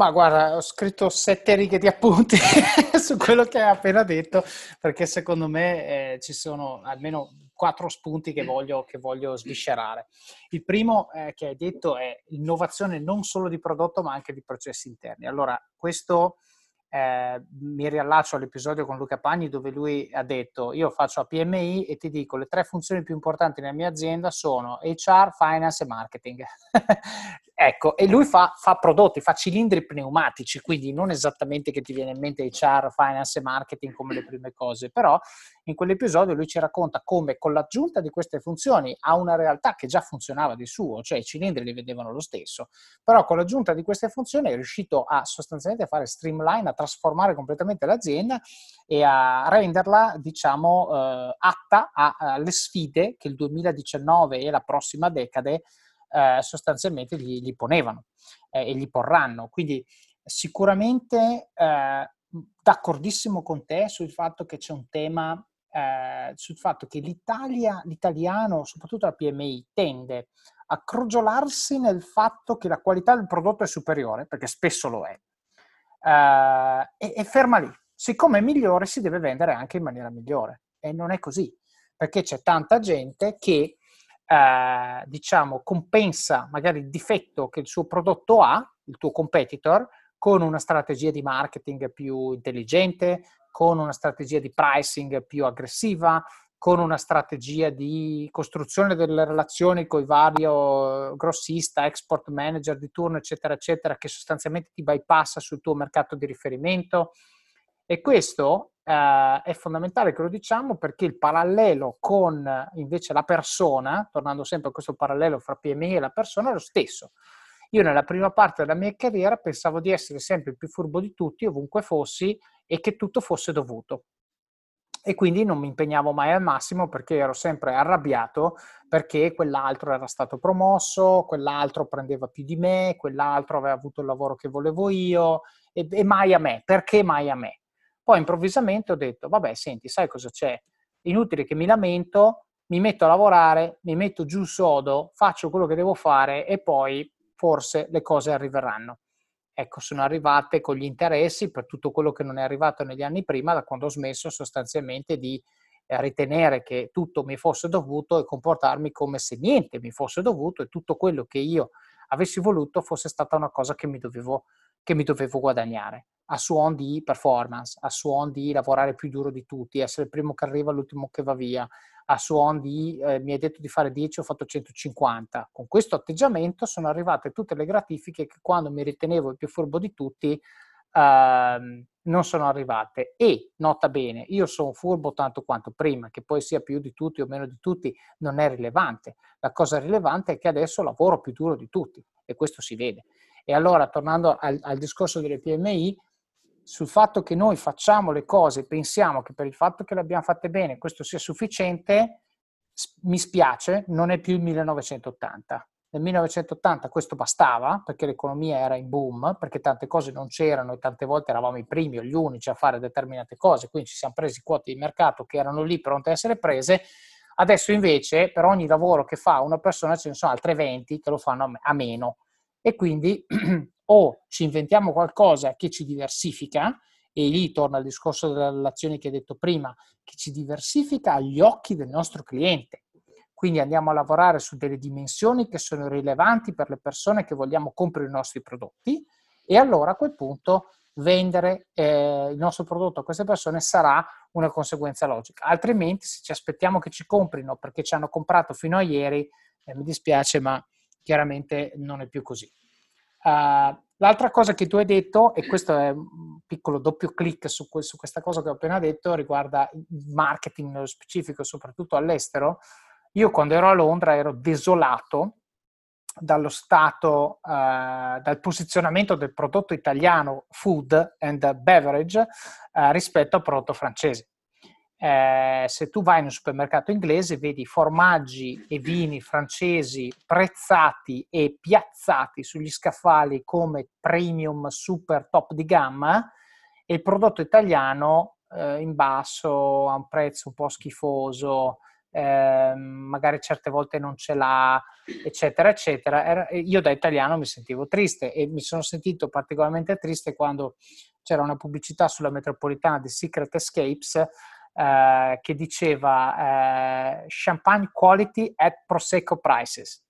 Ma guarda, ho scritto sette righe di appunti su quello che hai appena detto, perché secondo me eh, ci sono almeno quattro spunti che voglio, che voglio sviscerare. Il primo eh, che hai detto è innovazione non solo di prodotto, ma anche di processi interni. Allora, questo eh, mi riallaccio all'episodio con Luca Pagni dove lui ha detto io faccio a PMI e ti dico le tre funzioni più importanti nella mia azienda sono HR, finance e marketing. ecco, e lui fa, fa, prodotti, fa cilindri pneumatici, quindi non esattamente che ti viene in mente HR, finance e marketing come le prime cose, però in quell'episodio lui ci racconta come con l'aggiunta di queste funzioni a una realtà che già funzionava di suo, cioè i cilindri li vedevano lo stesso, però con l'aggiunta di queste funzioni è riuscito a sostanzialmente fare streamline, a trasformare completamente l'azienda e a renderla, diciamo, eh, atta alle sfide che il 2019 e la prossima decade eh, sostanzialmente gli, gli ponevano eh, e gli porranno. Quindi sicuramente eh, d'accordissimo con te sul fatto che c'è un tema eh, sul fatto che l'Italia, l'italiano, soprattutto la PMI, tende a crogiolarsi nel fatto che la qualità del prodotto è superiore, perché spesso lo è, eh, e, e ferma lì. Siccome è migliore, si deve vendere anche in maniera migliore. E non è così, perché c'è tanta gente che eh, diciamo, compensa magari il difetto che il suo prodotto ha, il tuo competitor, con una strategia di marketing più intelligente, con una strategia di pricing più aggressiva, con una strategia di costruzione delle relazioni con i vari grossista, export manager di turno, eccetera, eccetera, che sostanzialmente ti bypassa sul tuo mercato di riferimento. E questo eh, è fondamentale che lo diciamo perché il parallelo con invece la persona, tornando sempre a questo parallelo fra PMI e la persona, è lo stesso. Io nella prima parte della mia carriera pensavo di essere sempre il più furbo di tutti, ovunque fossi, e che tutto fosse dovuto. E quindi non mi impegnavo mai al massimo perché ero sempre arrabbiato perché quell'altro era stato promosso, quell'altro prendeva più di me, quell'altro aveva avuto il lavoro che volevo io e, e mai a me. Perché mai a me? Poi improvvisamente ho detto, vabbè, senti, sai cosa c'è? Inutile che mi lamento, mi metto a lavorare, mi metto giù sodo, faccio quello che devo fare e poi forse le cose arriveranno. Ecco, sono arrivate con gli interessi per tutto quello che non è arrivato negli anni prima, da quando ho smesso sostanzialmente di eh, ritenere che tutto mi fosse dovuto e comportarmi come se niente mi fosse dovuto e tutto quello che io avessi voluto fosse stata una cosa che mi dovevo, che mi dovevo guadagnare a suon di performance, a suon di lavorare più duro di tutti, essere il primo che arriva, l'ultimo che va via, a suon di eh, mi hai detto di fare 10, ho fatto 150. Con questo atteggiamento sono arrivate tutte le gratifiche che quando mi ritenevo il più furbo di tutti eh, non sono arrivate. E nota bene, io sono furbo tanto quanto prima, che poi sia più di tutti o meno di tutti non è rilevante. La cosa rilevante è che adesso lavoro più duro di tutti e questo si vede. E allora, tornando al, al discorso delle PMI, sul fatto che noi facciamo le cose, pensiamo che per il fatto che le abbiamo fatte bene questo sia sufficiente, mi spiace, non è più il 1980. Nel 1980 questo bastava perché l'economia era in boom, perché tante cose non c'erano e tante volte eravamo i primi o gli unici a fare determinate cose, quindi ci siamo presi quote di mercato che erano lì pronte a essere prese. Adesso invece per ogni lavoro che fa una persona ce ne sono altre 20 che lo fanno a meno e quindi o ci inventiamo qualcosa che ci diversifica, e lì torna al discorso delle relazioni che hai detto prima, che ci diversifica agli occhi del nostro cliente. quindi andiamo a lavorare su delle dimensioni che sono rilevanti per le persone che vogliamo comprare i nostri prodotti e allora a quel punto vendere eh, il nostro prodotto a queste persone sarà una conseguenza logica. Altrimenti se ci aspettiamo che ci comprino perché ci hanno comprato fino a ieri, eh, mi dispiace, ma chiaramente non è più così. Uh, l'altra cosa che tu hai detto, e questo è un piccolo doppio clic su, su, questa cosa che ho appena detto, riguarda il marketing nello specifico, soprattutto all'estero. Io quando ero a Londra ero desolato dallo stato, uh, dal posizionamento del prodotto italiano food and beverage uh, rispetto al prodotto francese eh, se tu vai in un supermercato inglese vedi formaggi e vini francesi prezzati e piazzati sugli scaffali come premium super top di gamma e il prodotto italiano eh, in basso a un prezzo un po' schifoso eh, magari certe volte non ce l'ha eccetera eccetera. Io da italiano mi sentivo triste e mi sono sentito particolarmente triste quando c'era una pubblicità sulla metropolitana di Secret Escapes eh, che diceva eh, Champagne quality at Prosecco prices.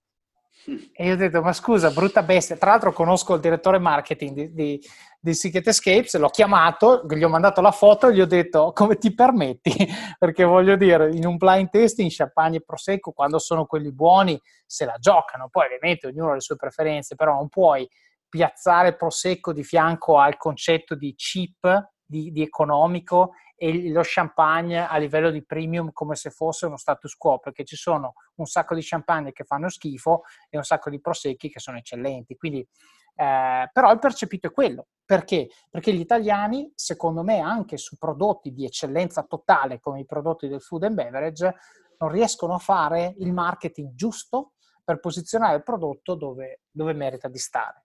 E io ho detto, ma scusa, brutta bestia. Tra l'altro conosco il direttore marketing di, di, di Secret Escapes, l'ho chiamato, gli ho mandato la foto e gli ho detto, come ti permetti? Perché voglio dire, in un blind tasting champagne e prosecco, quando sono quelli buoni, se la giocano. Poi ovviamente ognuno ha le sue preferenze, però non puoi piazzare prosecco di fianco al concetto di cheap, di, di economico e lo champagne a livello di premium come se fosse uno status quo, perché ci sono un sacco di champagne che fanno schifo e un sacco di prosecchi che sono eccellenti. Quindi, eh, però il percepito è quello. Perché? Perché gli italiani, secondo me, anche su prodotti di eccellenza totale come i prodotti del food and beverage, non riescono a fare il marketing giusto per posizionare il prodotto dove, dove merita di stare.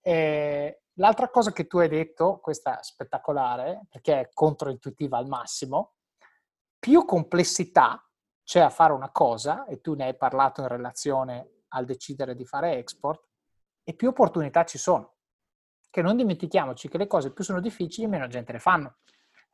Eh, l'altra cosa che tu hai detto, questa è spettacolare, perché è controintuitiva al massimo, più complessità c'è a fare una cosa, e tu ne hai parlato in relazione al decidere di fare export, e più opportunità ci sono. Che non dimentichiamoci che le cose più sono difficili, meno gente le fanno.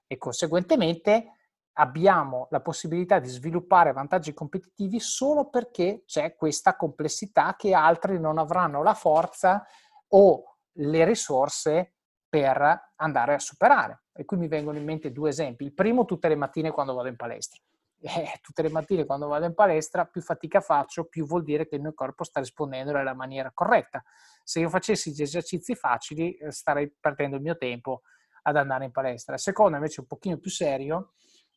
E conseguentemente abbiamo la possibilità di sviluppare vantaggi competitivi solo perché c'è questa complessità che altri non avranno la forza o le risorse per andare a superare. E qui mi vengono in mente due esempi. Il primo, tutte le mattine quando vado in palestra. Eh, tutte le mattine quando vado in palestra, più fatica faccio, più vuol dire che il mio corpo sta rispondendo nella maniera corretta. Se io facessi gli esercizi facili, eh, starei perdendo il mio tempo ad andare in palestra. Il secondo, invece, un pochino più serio,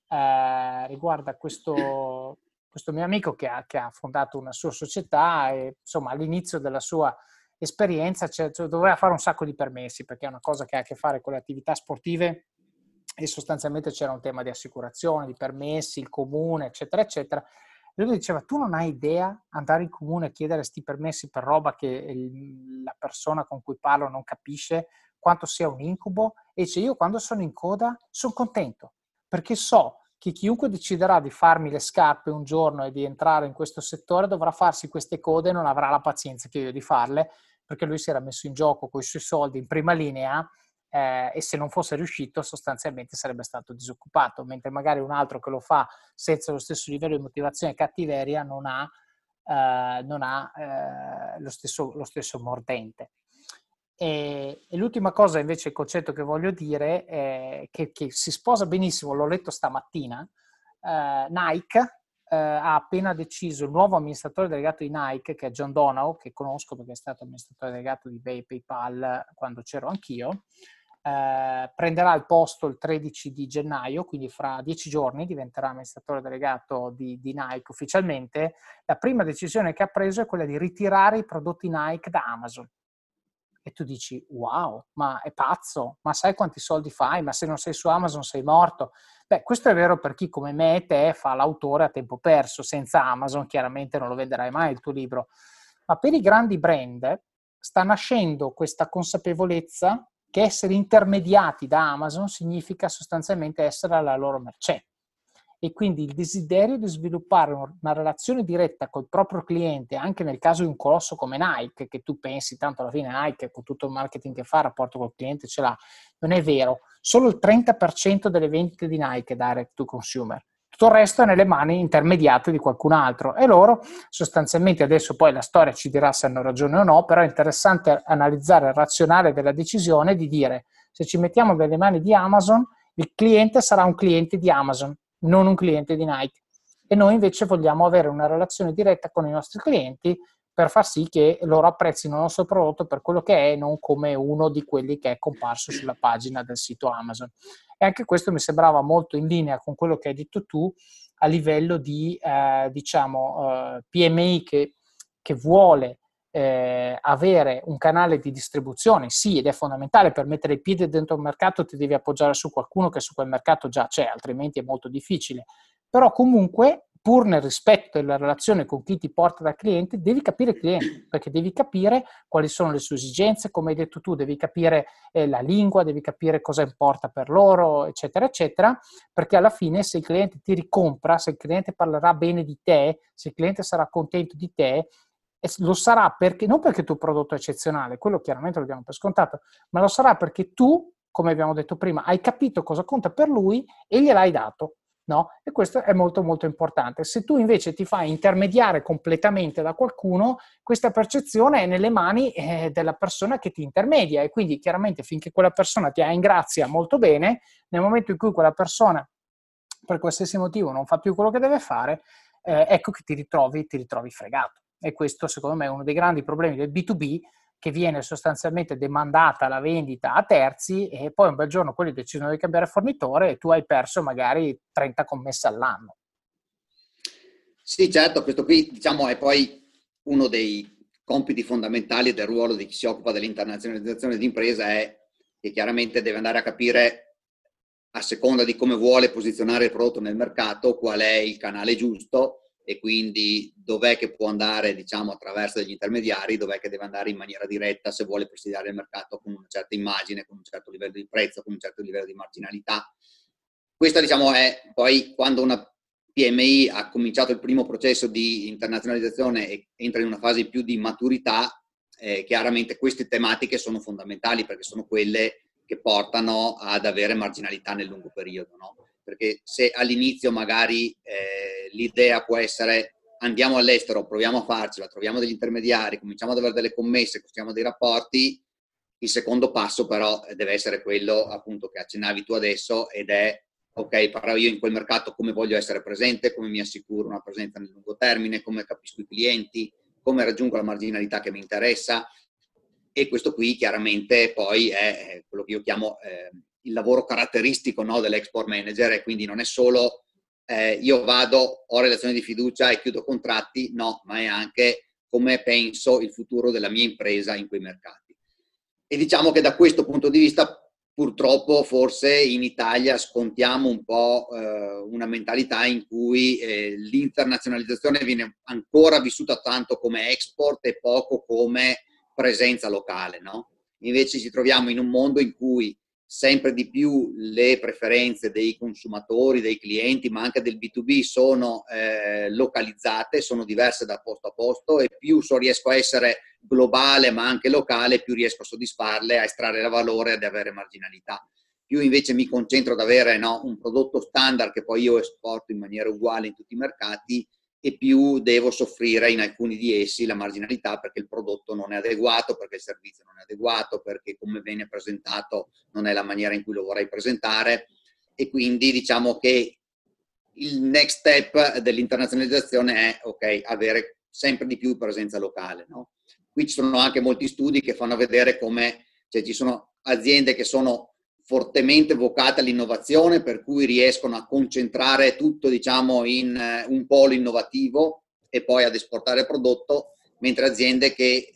eh, riguarda questo, questo mio amico che ha, che ha fondato una sua società e, insomma, all'inizio della sua esperienza, cioè, cioè, doveva fare un sacco di permessi perché è una cosa che ha a che fare con le attività sportive e sostanzialmente c'era un tema di assicurazione, di permessi, il comune, eccetera, eccetera. E lui diceva, tu non hai idea andare in comune a chiedere questi permessi per roba che il, la persona con cui parlo non capisce quanto sia un incubo? E dice, io quando sono in coda sono contento perché so che chiunque deciderà di farmi le scarpe un giorno e di entrare in questo settore dovrà farsi queste code e non avrà la pazienza che io di farle perché lui si era messo in gioco con i suoi soldi in prima linea eh, e se non fosse riuscito sostanzialmente sarebbe stato disoccupato, mentre magari un altro che lo fa senza lo stesso livello di motivazione e cattiveria non ha, eh, non ha eh, lo, stesso, lo, stesso, mordente. E, e, l'ultima cosa invece, il concetto che voglio dire, che, che si sposa benissimo, l'ho letto stamattina, eh, Nike eh, ha appena deciso il nuovo amministratore delegato di Nike, che è John Donow, che conosco perché è stato amministratore delegato di PayPal quando c'ero anch'io, eh, prenderà il posto il 13 di gennaio, quindi fra dieci giorni diventerà amministratore delegato di, di, Nike ufficialmente. La prima decisione che ha preso è quella di ritirare i prodotti Nike da Amazon. E tu dici, wow, ma è pazzo, ma sai quanti soldi fai? Ma se non sei su Amazon sei morto. Beh, questo è vero per chi come me e te fa l'autore a tempo perso, senza Amazon chiaramente non lo venderai mai il tuo libro, ma per i grandi brand sta nascendo questa consapevolezza che essere intermediati da Amazon significa sostanzialmente essere alla loro mercé e quindi il desiderio di sviluppare una relazione diretta col proprio cliente, anche nel caso di un colosso come Nike, che tu pensi tanto alla fine Nike con tutto il marketing che fa, rapporto col cliente ce l'ha, non è vero. Solo il 30% delle vendite di Nike è direct to consumer. Tutto il resto è nelle mani intermediate di qualcun altro e loro sostanzialmente adesso poi la storia ci dirà se hanno ragione o no, però è interessante analizzare il razionale della decisione di dire se ci mettiamo nelle mani di Amazon, il cliente sarà un cliente di Amazon non un cliente di Nike. E noi invece vogliamo avere una relazione diretta con i nostri clienti per far sì che loro apprezzino il nostro prodotto per quello che è, non come uno di quelli che è comparso sulla pagina del sito Amazon. E anche questo mi sembrava molto in linea con quello che hai detto tu a livello di, eh, diciamo, eh, PMI che, che vuole eh, avere un canale di distribuzione, sì, ed è fondamentale per mettere i piedi dentro un mercato, ti devi appoggiare su qualcuno che su quel mercato già c'è, altrimenti è molto difficile. Però comunque, pur nel rispetto della relazione con chi ti porta da cliente, devi capire il cliente, perché devi capire quali sono le sue esigenze, come hai detto tu, devi capire eh, la lingua, devi capire cosa importa per loro, eccetera, eccetera, perché alla fine se il cliente ti ricompra, se il cliente parlerà bene di te, se il cliente sarà contento di te, e lo sarà perché, non perché il tuo prodotto è eccezionale, quello chiaramente lo diamo per scontato, ma lo sarà perché tu, come abbiamo detto prima, hai capito cosa conta per lui e gliel'hai dato. No? E questo è molto molto importante. Se tu invece ti fai intermediare completamente da qualcuno, questa percezione è nelle mani eh, della persona che ti intermedia e quindi chiaramente finché quella persona ti ha in grazia molto bene, nel momento in cui quella persona per qualsiasi motivo non fa più quello che deve fare, eh, ecco che ti ritrovi, ti ritrovi fregato. E questo secondo me è uno dei grandi problemi del B2B che viene sostanzialmente demandata la vendita a terzi e poi un bel giorno quelli decidono di cambiare fornitore e tu hai perso magari 30 commesse all'anno. Sì, certo, questo qui diciamo è poi uno dei compiti fondamentali del ruolo di chi si occupa dell'internazionalizzazione di impresa è che chiaramente deve andare a capire a seconda di come vuole posizionare il prodotto nel mercato qual è il canale giusto e quindi dov'è che può andare diciamo, attraverso degli intermediari, dov'è che deve andare in maniera diretta se vuole presidiare il mercato con una certa immagine, con un certo livello di prezzo, con un certo livello di marginalità. Questo diciamo, è poi quando una PMI ha cominciato il primo processo di internazionalizzazione e entra in una fase più di maturità, eh, chiaramente queste tematiche sono fondamentali perché sono quelle che portano ad avere marginalità nel lungo periodo. No? Perché se all'inizio magari eh, l'idea può essere andiamo all'estero, proviamo a farcela, troviamo degli intermediari, cominciamo ad avere delle commesse, costruiamo dei rapporti, il secondo passo però deve essere quello appunto che accennavi tu adesso ed è ok, però io in quel mercato come voglio essere presente, come mi assicuro una presenza nel lungo termine, come capisco i clienti, come raggiungo la marginalità che mi interessa. E questo qui chiaramente poi è quello che io chiamo eh, il lavoro caratteristico no, dell'export manager e quindi non è solo eh, io vado, ho relazioni di fiducia e chiudo contratti, no, ma è anche come penso il futuro della mia impresa in quei mercati. E diciamo che da questo punto di vista purtroppo forse in Italia scontiamo un po' eh, una mentalità in cui eh, l'internazionalizzazione viene ancora vissuta tanto come export e poco come presenza locale, no? Invece ci troviamo in un mondo in cui sempre di più le preferenze dei consumatori, dei clienti, ma anche del B2B sono eh, localizzate, sono diverse da posto a posto e più so riesco a essere globale ma anche locale, più riesco a soddisfarle, a estrarre valore, ad avere marginalità. Più invece mi concentro ad avere no, un prodotto standard che poi io esporto in maniera uguale in tutti i mercati, e più devo soffrire in alcuni di essi la marginalità perché il prodotto non è adeguato, perché il servizio non è adeguato, perché come viene presentato non è la maniera in cui lo vorrei presentare e quindi diciamo che il next step dell'internazionalizzazione è ok, avere sempre di più presenza locale. No? Qui ci sono anche molti studi che fanno vedere come cioè, ci sono aziende che sono fortemente vocate all'innovazione, per cui riescono a concentrare tutto diciamo, in eh, un polo innovativo e poi ad esportare il prodotto, mentre aziende che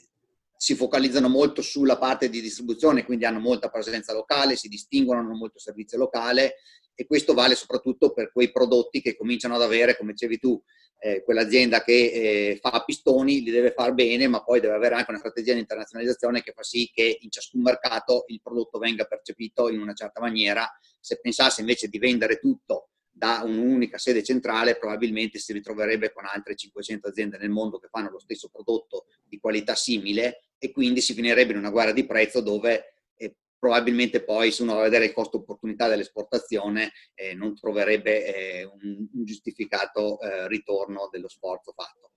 si focalizzano molto sulla parte di distribuzione, quindi hanno molta presenza locale, si distinguono, hanno molto servizio locale e questo vale soprattutto per quei prodotti che cominciano ad avere, come dicevi tu, eh, quell'azienda che eh, fa pistoni li deve fare bene, ma poi deve avere anche una strategia di internazionalizzazione che fa sì che in ciascun mercato il prodotto venga percepito in una certa maniera. Se pensasse invece di vendere tutto da un'unica sede centrale, probabilmente si ritroverebbe con altre 500 aziende nel mondo che fanno lo stesso prodotto di qualità simile e quindi si finirebbe in una guerra di prezzo dove probabilmente poi se uno va a vedere il costo opportunità dell'esportazione eh, non troverebbe eh, un, un, giustificato eh, ritorno dello sforzo fatto.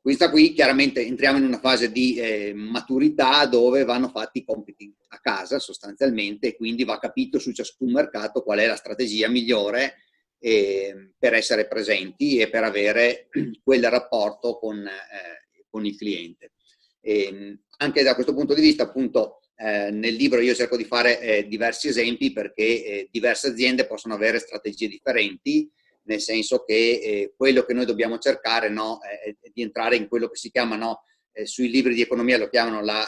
Questa qui chiaramente entriamo in una fase di eh, maturità dove vanno fatti i compiti a casa sostanzialmente e quindi va capito su ciascun mercato qual è la strategia migliore eh, per essere presenti e per avere quel rapporto con, eh, con il cliente. E, ehm, anche da questo punto di vista, appunto, eh, nel libro io cerco di fare eh, diversi esempi perché eh, diverse aziende possono avere strategie differenti, nel senso che eh, quello che noi dobbiamo cercare no, è, di entrare in quello che si chiama, no, sui libri di economia lo chiamano la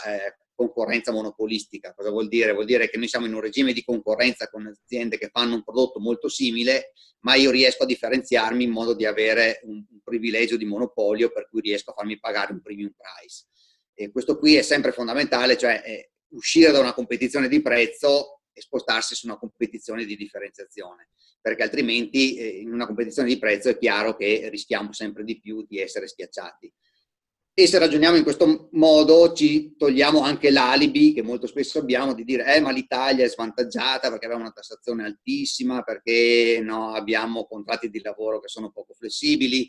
concorrenza monopolistica. Cosa vuol dire? Vuol dire che noi siamo in un regime di concorrenza con aziende che fanno un prodotto molto simile, ma io riesco a differenziarmi in modo di avere un, un privilegio di monopolio per cui riesco a farmi pagare un premium price. E questo qui è sempre fondamentale, cioè eh, uscire da una competizione di prezzo e spostarsi su una competizione di differenziazione, perché altrimenti eh, in una competizione di prezzo è chiaro che rischiamo sempre di più di essere schiacciati. E se ragioniamo in questo modo ci togliamo anche l'alibi che molto spesso abbiamo di dire eh, ma l'Italia è svantaggiata perché abbiamo una tassazione altissima, perché no, abbiamo contratti di lavoro che sono poco flessibili,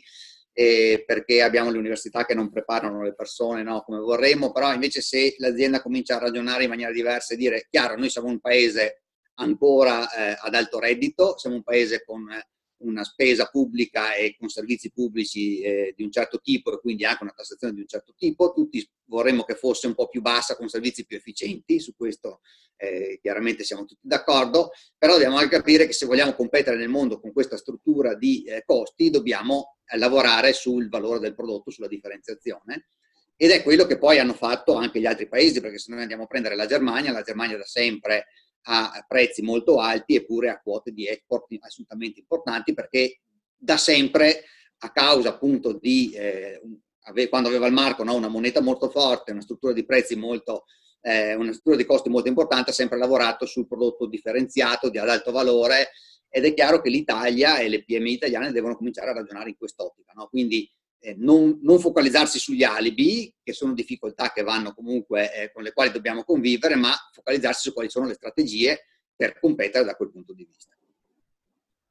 eh, perché abbiamo le università che non preparano le persone no, come vorremmo, però invece se l'azienda comincia a ragionare in maniera diversa e dire chiaro, noi siamo un paese ancora eh, ad alto reddito, siamo un paese con una spesa pubblica e con servizi pubblici eh, di un certo tipo e quindi anche una tassazione di un certo tipo, tutti vorremmo che fosse un po' più bassa con servizi più efficienti, su questo eh, chiaramente siamo tutti d'accordo, però dobbiamo anche capire che se vogliamo competere nel mondo con questa struttura di eh, costi dobbiamo eh, lavorare sul valore del prodotto, sulla differenziazione. Ed è quello che poi hanno fatto anche gli altri paesi, perché se noi andiamo a prendere la Germania, la Germania da sempre a prezzi molto alti eppure a quote di export assolutamente importanti perché da sempre a causa appunto di eh, quando aveva il marco no, una moneta molto forte, una struttura di prezzi molto, eh, una struttura di costi molto importante, ha sempre lavorato sul prodotto differenziato di ad alto valore ed è chiaro che l'Italia e le PMI italiane devono cominciare a ragionare in quest'ottica. No? Quindi non, non, focalizzarsi sugli alibi, che sono difficoltà che vanno comunque, eh, con le quali dobbiamo convivere, ma focalizzarsi su quali sono le strategie per competere da quel punto di vista.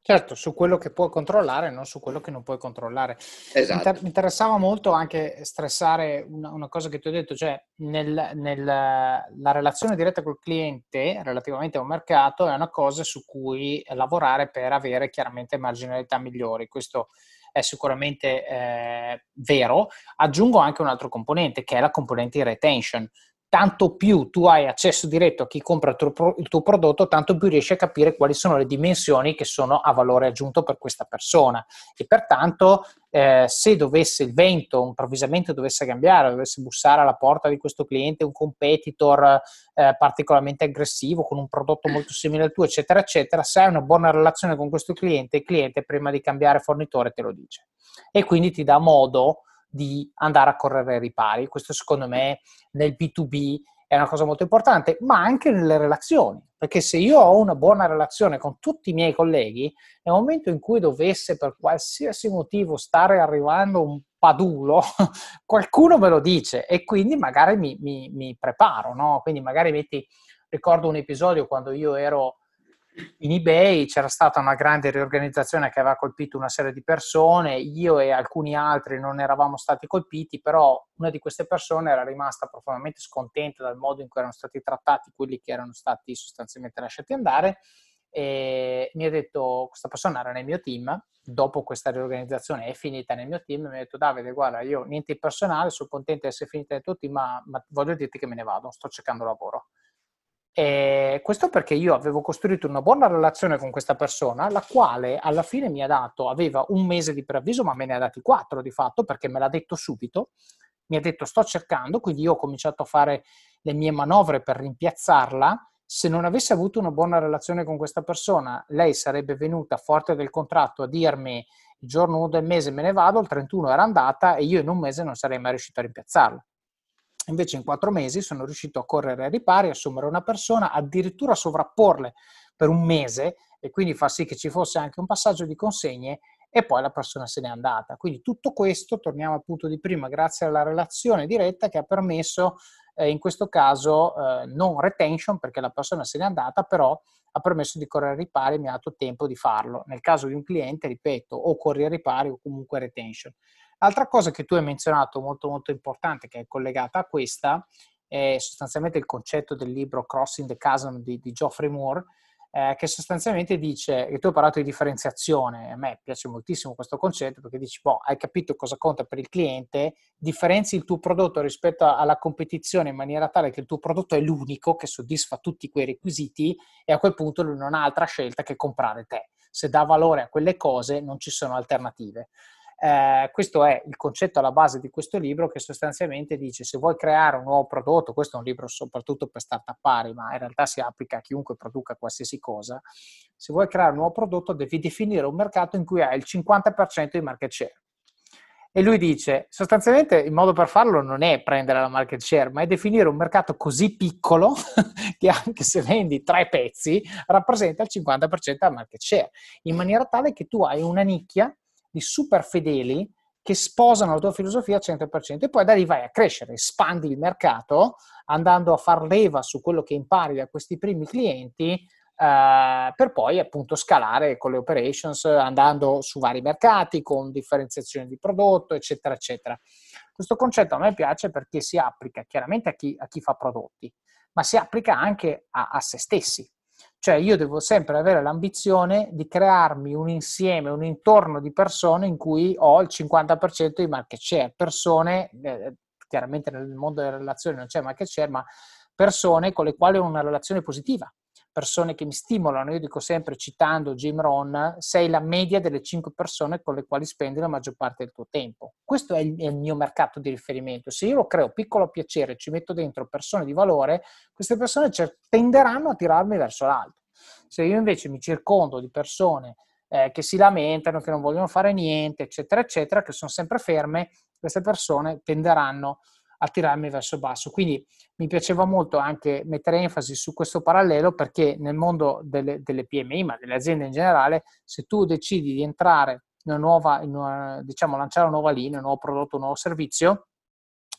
Certo, su quello che puoi controllare, non su quello che non puoi controllare. Esatto. Mi interessava molto anche stressare una, una, cosa che ti ho detto, cioè nel, nel, la relazione diretta col cliente relativamente a un mercato è una cosa su cui lavorare per avere chiaramente marginalità migliori. Questo è sicuramente eh, vero. Aggiungo anche un altro componente che è la componente di retention. Tanto più tu hai accesso diretto a chi compra il tuo, il tuo prodotto, tanto più riesci a capire quali sono le dimensioni che sono a valore aggiunto per questa persona. E pertanto, eh, se dovesse il vento improvvisamente dovesse cambiare, dovesse bussare alla porta di questo cliente un competitor eh, particolarmente aggressivo con un prodotto molto simile al tuo, eccetera, eccetera, se hai una buona relazione con questo cliente, il cliente prima di cambiare fornitore te lo dice e quindi ti dà modo di andare a correre ai ripari. Questo secondo me nel B2B è una cosa molto importante, ma anche nelle relazioni, perché se io ho una buona relazione con tutti i miei colleghi, nel momento in cui dovesse per qualsiasi motivo stare arrivando un padulo, qualcuno me lo dice e quindi magari mi, mi, mi preparo, no? Quindi magari metti, ricordo un episodio quando io ero in eBay c'era stata una grande riorganizzazione che aveva colpito una serie di persone, io e alcuni altri non eravamo stati colpiti, però una di queste persone era rimasta profondamente scontenta dal modo in cui erano stati trattati quelli che erano stati sostanzialmente lasciati andare e mi ha detto, questa persona era nel mio team, dopo questa riorganizzazione è finita nel mio team, mi ha detto Davide guarda io niente di personale, sono contento di essere finita nel tuo team, ma, ma voglio dirti che me ne vado, sto cercando lavoro e questo perché io avevo costruito una buona relazione con questa persona, la quale alla fine mi ha dato, aveva un mese di preavviso, ma me ne ha dati quattro di fatto, perché me l'ha detto subito. Mi ha detto sto cercando, quindi io ho cominciato a fare le mie manovre per rimpiazzarla se non avesse avuto una buona relazione con questa persona, lei sarebbe venuta forte del contratto a dirmi il giorno 1 del mese me ne vado, il 31 era andata e io in un mese non sarei mai riuscito a rimpiazzarla. Invece in quattro mesi sono riuscito a correre ai ripari, assumere una persona, addirittura sovrapporle per un mese e quindi far sì che ci fosse anche un passaggio di consegne e poi la persona se n'è andata. Quindi tutto questo, torniamo al punto di prima, grazie alla relazione diretta che ha permesso eh, in questo caso eh, non retention perché la persona se n'è andata, però ha permesso di correre ai ripari e mi ha dato tempo di farlo. Nel caso di un cliente, ripeto, o corri ai ripari o comunque retention. L'altra cosa che tu hai menzionato molto molto importante che è collegata a questa è sostanzialmente il concetto del libro Crossing the Chasm di, di Geoffrey Moore, eh, che sostanzialmente dice, e tu hai parlato di differenziazione, a me piace moltissimo questo concetto perché dici, boh, hai capito cosa conta per il cliente, differenzi il tuo prodotto rispetto alla competizione in maniera tale che il tuo prodotto è l'unico che soddisfa tutti quei requisiti e a quel punto lui non ha altra scelta che comprare te. Se dà valore a quelle cose non ci sono alternative. Eh, questo è il concetto alla base di questo libro che sostanzialmente dice se vuoi creare un nuovo prodotto, questo è un libro soprattutto per start pari, ma in realtà si applica a chiunque produca qualsiasi cosa, se vuoi creare un nuovo prodotto devi definire un mercato in cui hai il 50% di market share. E lui dice, sostanzialmente il modo per farlo non è prendere la market share, ma è definire un mercato così piccolo che anche se vendi tre pezzi rappresenta il 50% della market share, in maniera tale che tu hai una nicchia di super fedeli che sposano la tua filosofia al 100% e poi da lì vai a crescere, espandi il mercato andando a far leva su quello che impari da questi primi clienti eh, per poi appunto scalare con le operations andando su vari mercati con differenziazione di prodotto eccetera eccetera. Questo concetto a me piace perché si applica chiaramente a chi, a chi fa prodotti ma si applica anche a, a se stessi cioè io devo sempre avere l'ambizione di crearmi un insieme, un intorno di persone in cui ho il 50% di market share, persone, eh, chiaramente nel mondo delle relazioni non c'è market share, ma persone con le quali ho una relazione positiva, persone che mi stimolano. Io dico sempre, citando Jim Rohn, sei la media delle 5 persone con le quali spendi la maggior parte del tuo tempo. Questo è il, è il mio mercato di riferimento. Se io lo creo piccolo a piacere, ci metto dentro persone di valore, queste persone tenderanno a tirarmi verso l'alto. Se io invece mi circondo di persone eh, che si lamentano, che non vogliono fare niente, eccetera, eccetera, che sono sempre ferme, queste persone tenderanno a tirarmi verso basso. Quindi mi piaceva molto anche mettere enfasi su questo parallelo perché nel mondo delle, delle PMI, ma delle aziende in generale, se tu decidi di entrare in una nuova, in una, diciamo, lanciare una nuova linea, un nuovo prodotto, un nuovo servizio,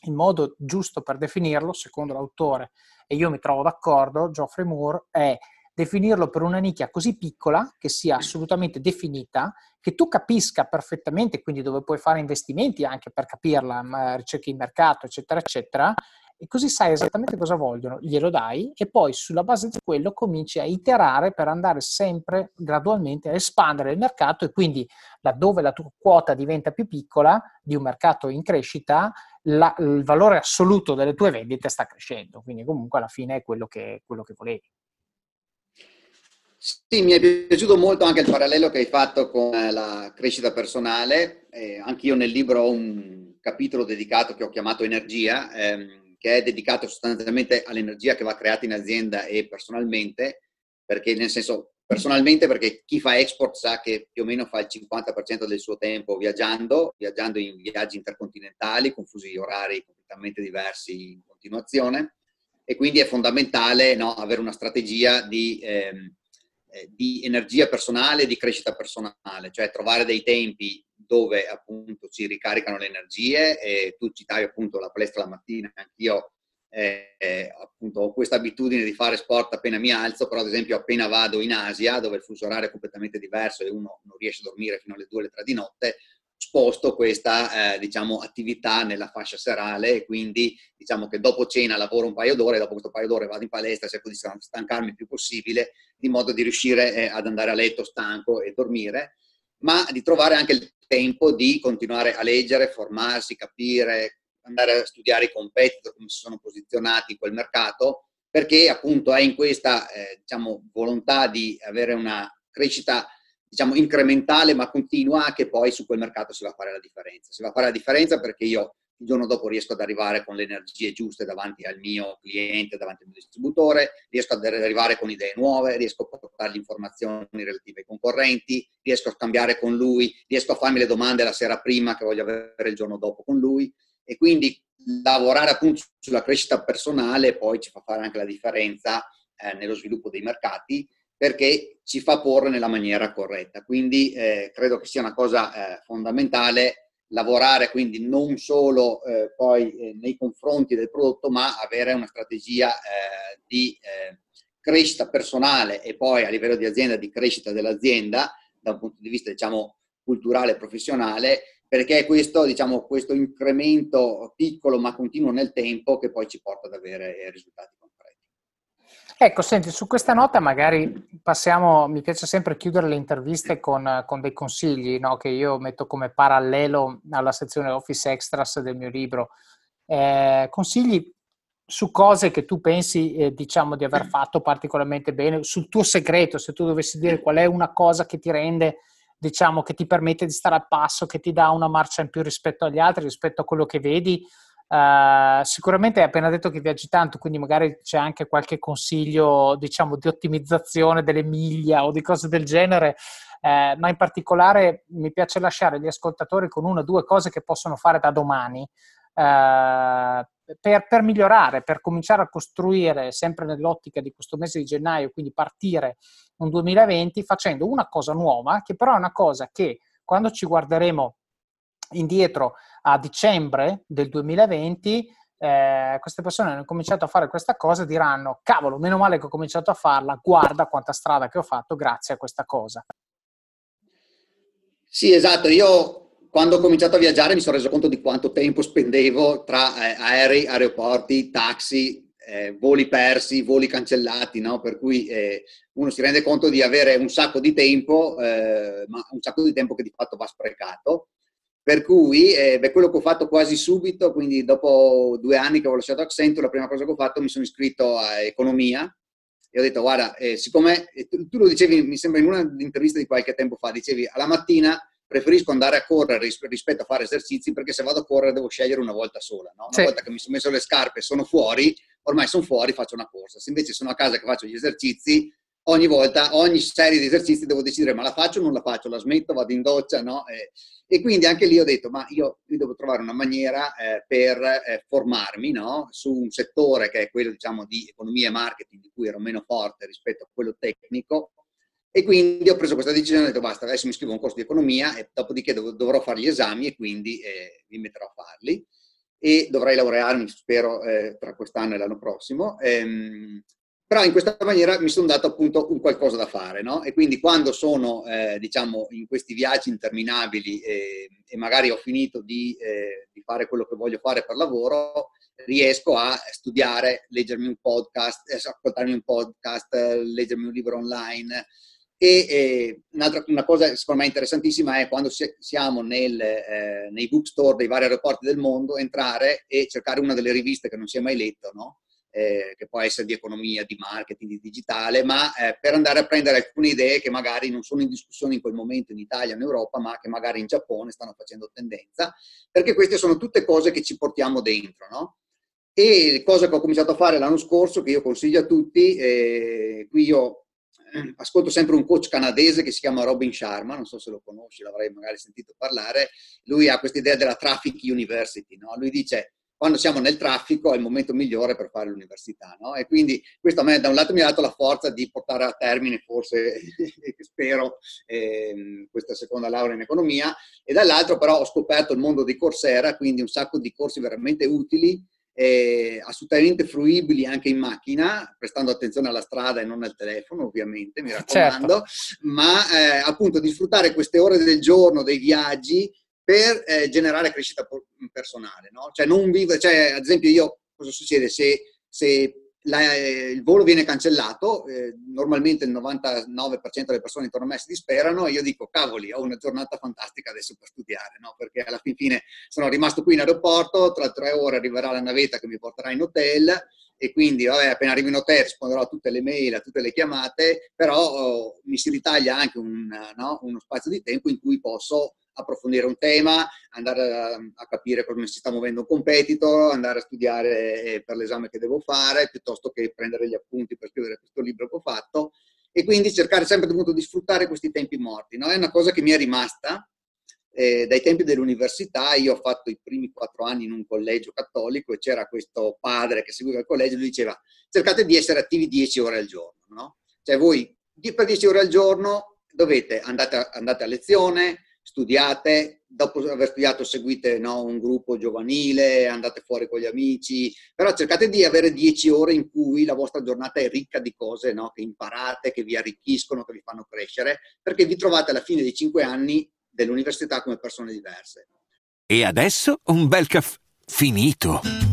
il modo giusto per definirlo, secondo l'autore, e io mi trovo d'accordo, Geoffrey Moore, è definirlo per una nicchia così piccola che sia assolutamente definita, che tu capisca perfettamente, quindi dove puoi fare investimenti anche per capirla, ricerchi di mercato, eccetera, eccetera, e così sai esattamente cosa vogliono, glielo dai e poi sulla base di quello cominci a iterare per andare sempre gradualmente a espandere il mercato e quindi laddove la tua quota diventa più piccola di un mercato in crescita, la, il valore assoluto delle tue vendite sta crescendo, quindi comunque alla fine è quello che, quello che volevi. Sì, mi è piaciuto molto anche il parallelo che hai fatto con eh, la crescita personale. Eh, anch'io nel libro ho un capitolo dedicato che ho chiamato Energia, ehm, che è dedicato sostanzialmente all'energia che va creata in azienda e personalmente, perché nel senso personalmente perché chi fa export sa che più o meno fa il 50% del suo tempo viaggiando, viaggiando in viaggi intercontinentali con fusi orari completamente diversi in continuazione e quindi è fondamentale no, avere una strategia di... Ehm, eh, di energia personale, di crescita personale, cioè trovare dei tempi dove appunto ci ricaricano le energie e tu citavi appunto la palestra la mattina, anch'io eh, eh, appunto ho questa abitudine di fare sport appena mi alzo, però ad esempio appena vado in Asia dove il fuso orario è completamente diverso e uno non riesce a dormire fino alle 2 alle 3 di notte, sposto questa eh, diciamo, attività nella fascia serale e quindi diciamo che dopo cena lavoro un paio d'ore, dopo questo paio d'ore vado in palestra, cerco di stancarmi il più possibile di modo di riuscire eh, ad andare a letto stanco e dormire, ma di trovare anche il tempo di continuare a leggere, formarsi, capire, andare a studiare i competitor, come si sono posizionati in quel mercato, perché appunto è in questa eh, diciamo, volontà di avere una crescita diciamo, incrementale ma continua che poi su quel mercato si va a fare la differenza. Si va a fare la differenza perché io il giorno dopo riesco ad arrivare con le energie giuste davanti al mio cliente, davanti al mio distributore, riesco ad arrivare con idee nuove, riesco a portargli informazioni relative ai concorrenti, riesco a scambiare con lui, riesco a farmi le domande la sera prima che voglio avere il giorno dopo con lui e quindi lavorare appunto sulla crescita personale poi ci fa fare anche la differenza eh, nello sviluppo dei mercati perché ci fa porre nella maniera corretta. Quindi eh, credo che sia una cosa eh, fondamentale lavorare quindi non solo eh, poi eh, nei confronti del prodotto, ma avere una strategia eh, di eh, crescita personale e poi a livello di azienda di crescita dell'azienda da un punto di vista diciamo culturale e professionale perché questo, diciamo, questo incremento piccolo ma continuo nel tempo che poi ci porta ad avere risultati concreti. Ecco, senti, su questa nota magari passiamo, mi piace sempre chiudere le interviste con, con dei consigli no? che io metto come parallelo alla sezione Office Extras del mio libro. Eh, consigli su cose che tu pensi, eh, diciamo, di aver fatto particolarmente bene, sul tuo segreto, se tu dovessi dire qual è una cosa che ti rende, diciamo, che ti permette di stare al passo, che ti dà una marcia in più rispetto agli altri, rispetto a quello che vedi, Uh, sicuramente hai appena detto che viaggi tanto, quindi magari c'è anche qualche consiglio, diciamo, di ottimizzazione delle miglia o di cose del genere, uh, ma in particolare mi piace lasciare gli ascoltatori con una o due cose che possono fare da domani uh, per, per, migliorare, per cominciare a costruire sempre nell'ottica di questo mese di gennaio, quindi partire un 2020 facendo una cosa nuova, che però è una cosa che quando ci guarderemo indietro a dicembre del 2020, eh, queste persone hanno cominciato a fare questa cosa diranno, cavolo, meno male che ho cominciato a farla, guarda quanta strada che ho fatto grazie a questa cosa. Sì, esatto, io quando ho cominciato a viaggiare mi sono reso conto di quanto tempo spendevo tra eh, aerei, aeroporti, taxi, eh, voli persi, voli cancellati, no? per cui eh, uno si rende conto di avere un sacco di tempo, eh, ma un sacco di tempo che di fatto va sprecato. Per cui, eh, beh, quello che ho fatto quasi subito, quindi dopo due anni che ho lasciato Accenture, la prima cosa che ho fatto mi sono iscritto a Economia e ho detto, guarda, eh, siccome tu, tu, lo dicevi, mi sembra in una intervista di qualche tempo fa, dicevi, alla mattina preferisco andare a correre rispetto a fare esercizi perché se vado a correre devo scegliere una volta sola. No? Una sì. volta che mi sono messo le scarpe e sono fuori, ormai sono fuori, faccio una corsa. Se invece sono a casa che faccio gli esercizi, ogni volta, ogni serie di esercizi devo decidere ma la faccio o non la faccio, la smetto, vado in doccia, no? E, e quindi anche lì ho detto ma io, io devo trovare una maniera eh, per eh, formarmi no? su un settore che è quello diciamo di economia e marketing di cui ero meno forte rispetto a quello tecnico e quindi ho preso questa decisione ho detto basta, adesso mi scrivo un corso di economia e dopodiché dov- dovrò fare gli esami e quindi eh, mi metterò a farli e dovrei laurearmi, spero, eh, tra quest'anno e l'anno prossimo. Ehm, però in questa maniera mi sono dato appunto un qualcosa da fare, no? E quindi quando sono, eh, diciamo, in questi viaggi interminabili e, e magari ho finito di, eh, di, fare quello che voglio fare per lavoro, riesco a studiare, leggermi un podcast, eh, ascoltarmi un podcast, leggermi un libro online. E, e un'altra una cosa secondo me interessantissima è quando siamo nel, eh, nei bookstore dei vari aeroporti del mondo, entrare e cercare una delle riviste che non si è mai letto, no? Eh, che può essere di economia, di marketing, di digitale, ma eh, per andare a prendere alcune idee che magari non sono in discussione in quel momento in Italia, in Europa, ma che magari in Giappone stanno facendo tendenza, perché queste sono tutte cose che ci portiamo dentro, no? E cosa che ho cominciato a fare l'anno scorso, che io consiglio a tutti, eh, qui io eh, ascolto sempre un coach canadese che si chiama Robin Sharma, non so se lo conosci, l'avrei magari sentito parlare, lui ha questa idea della Traffic University, no? lui dice quando siamo nel traffico è il momento migliore per fare l'università. No? E quindi questo a me da un lato mi ha dato la forza di portare a termine, forse spero, eh, questa seconda laurea in economia, e dall'altro però ho scoperto il mondo di Coursera, quindi un sacco di corsi veramente utili, eh, assolutamente fruibili anche in macchina, prestando attenzione alla strada e non al telefono, ovviamente, mi raccomando, certo. ma eh, appunto di sfruttare queste ore del giorno, dei viaggi, per eh, generare crescita personale. No? Cioè, non vive, cioè, ad esempio, io cosa succede se, se la, eh, il volo viene cancellato? Eh, normalmente il 99% delle persone intorno a me si disperano e io dico, cavoli, ho una giornata fantastica adesso per studiare, no? perché alla fine sono rimasto qui in aeroporto, tra tre ore arriverà la navetta che mi porterà in hotel e quindi vabbè, appena arrivo in hotel risponderò a tutte le mail, a tutte le chiamate, però oh, mi si ritaglia anche un, no? uno spazio di tempo in cui posso approfondire un tema, andare a, a, capire come si sta muovendo un competitor, andare a studiare eh, per l'esame che devo fare, piuttosto che prendere gli appunti per scrivere questo libro che ho fatto. E quindi cercare sempre appunto di sfruttare questi tempi morti. No? È una cosa che mi è rimasta eh, dai tempi dell'università. Io ho fatto i primi quattro anni in un collegio cattolico e c'era questo padre che seguiva il collegio e lui diceva cercate di essere attivi 10 ore al giorno. No? Cioè voi per 10 ore al giorno dovete andate, andate a lezione, studiate, dopo aver studiato seguite no, un gruppo giovanile, andate fuori con gli amici, però cercate di avere 10 ore in cui la vostra giornata è ricca di cose no, che imparate, che vi arricchiscono, che vi fanno crescere, perché vi trovate alla fine dei 5 anni dell'università come persone diverse. E adesso un bel caffè finito.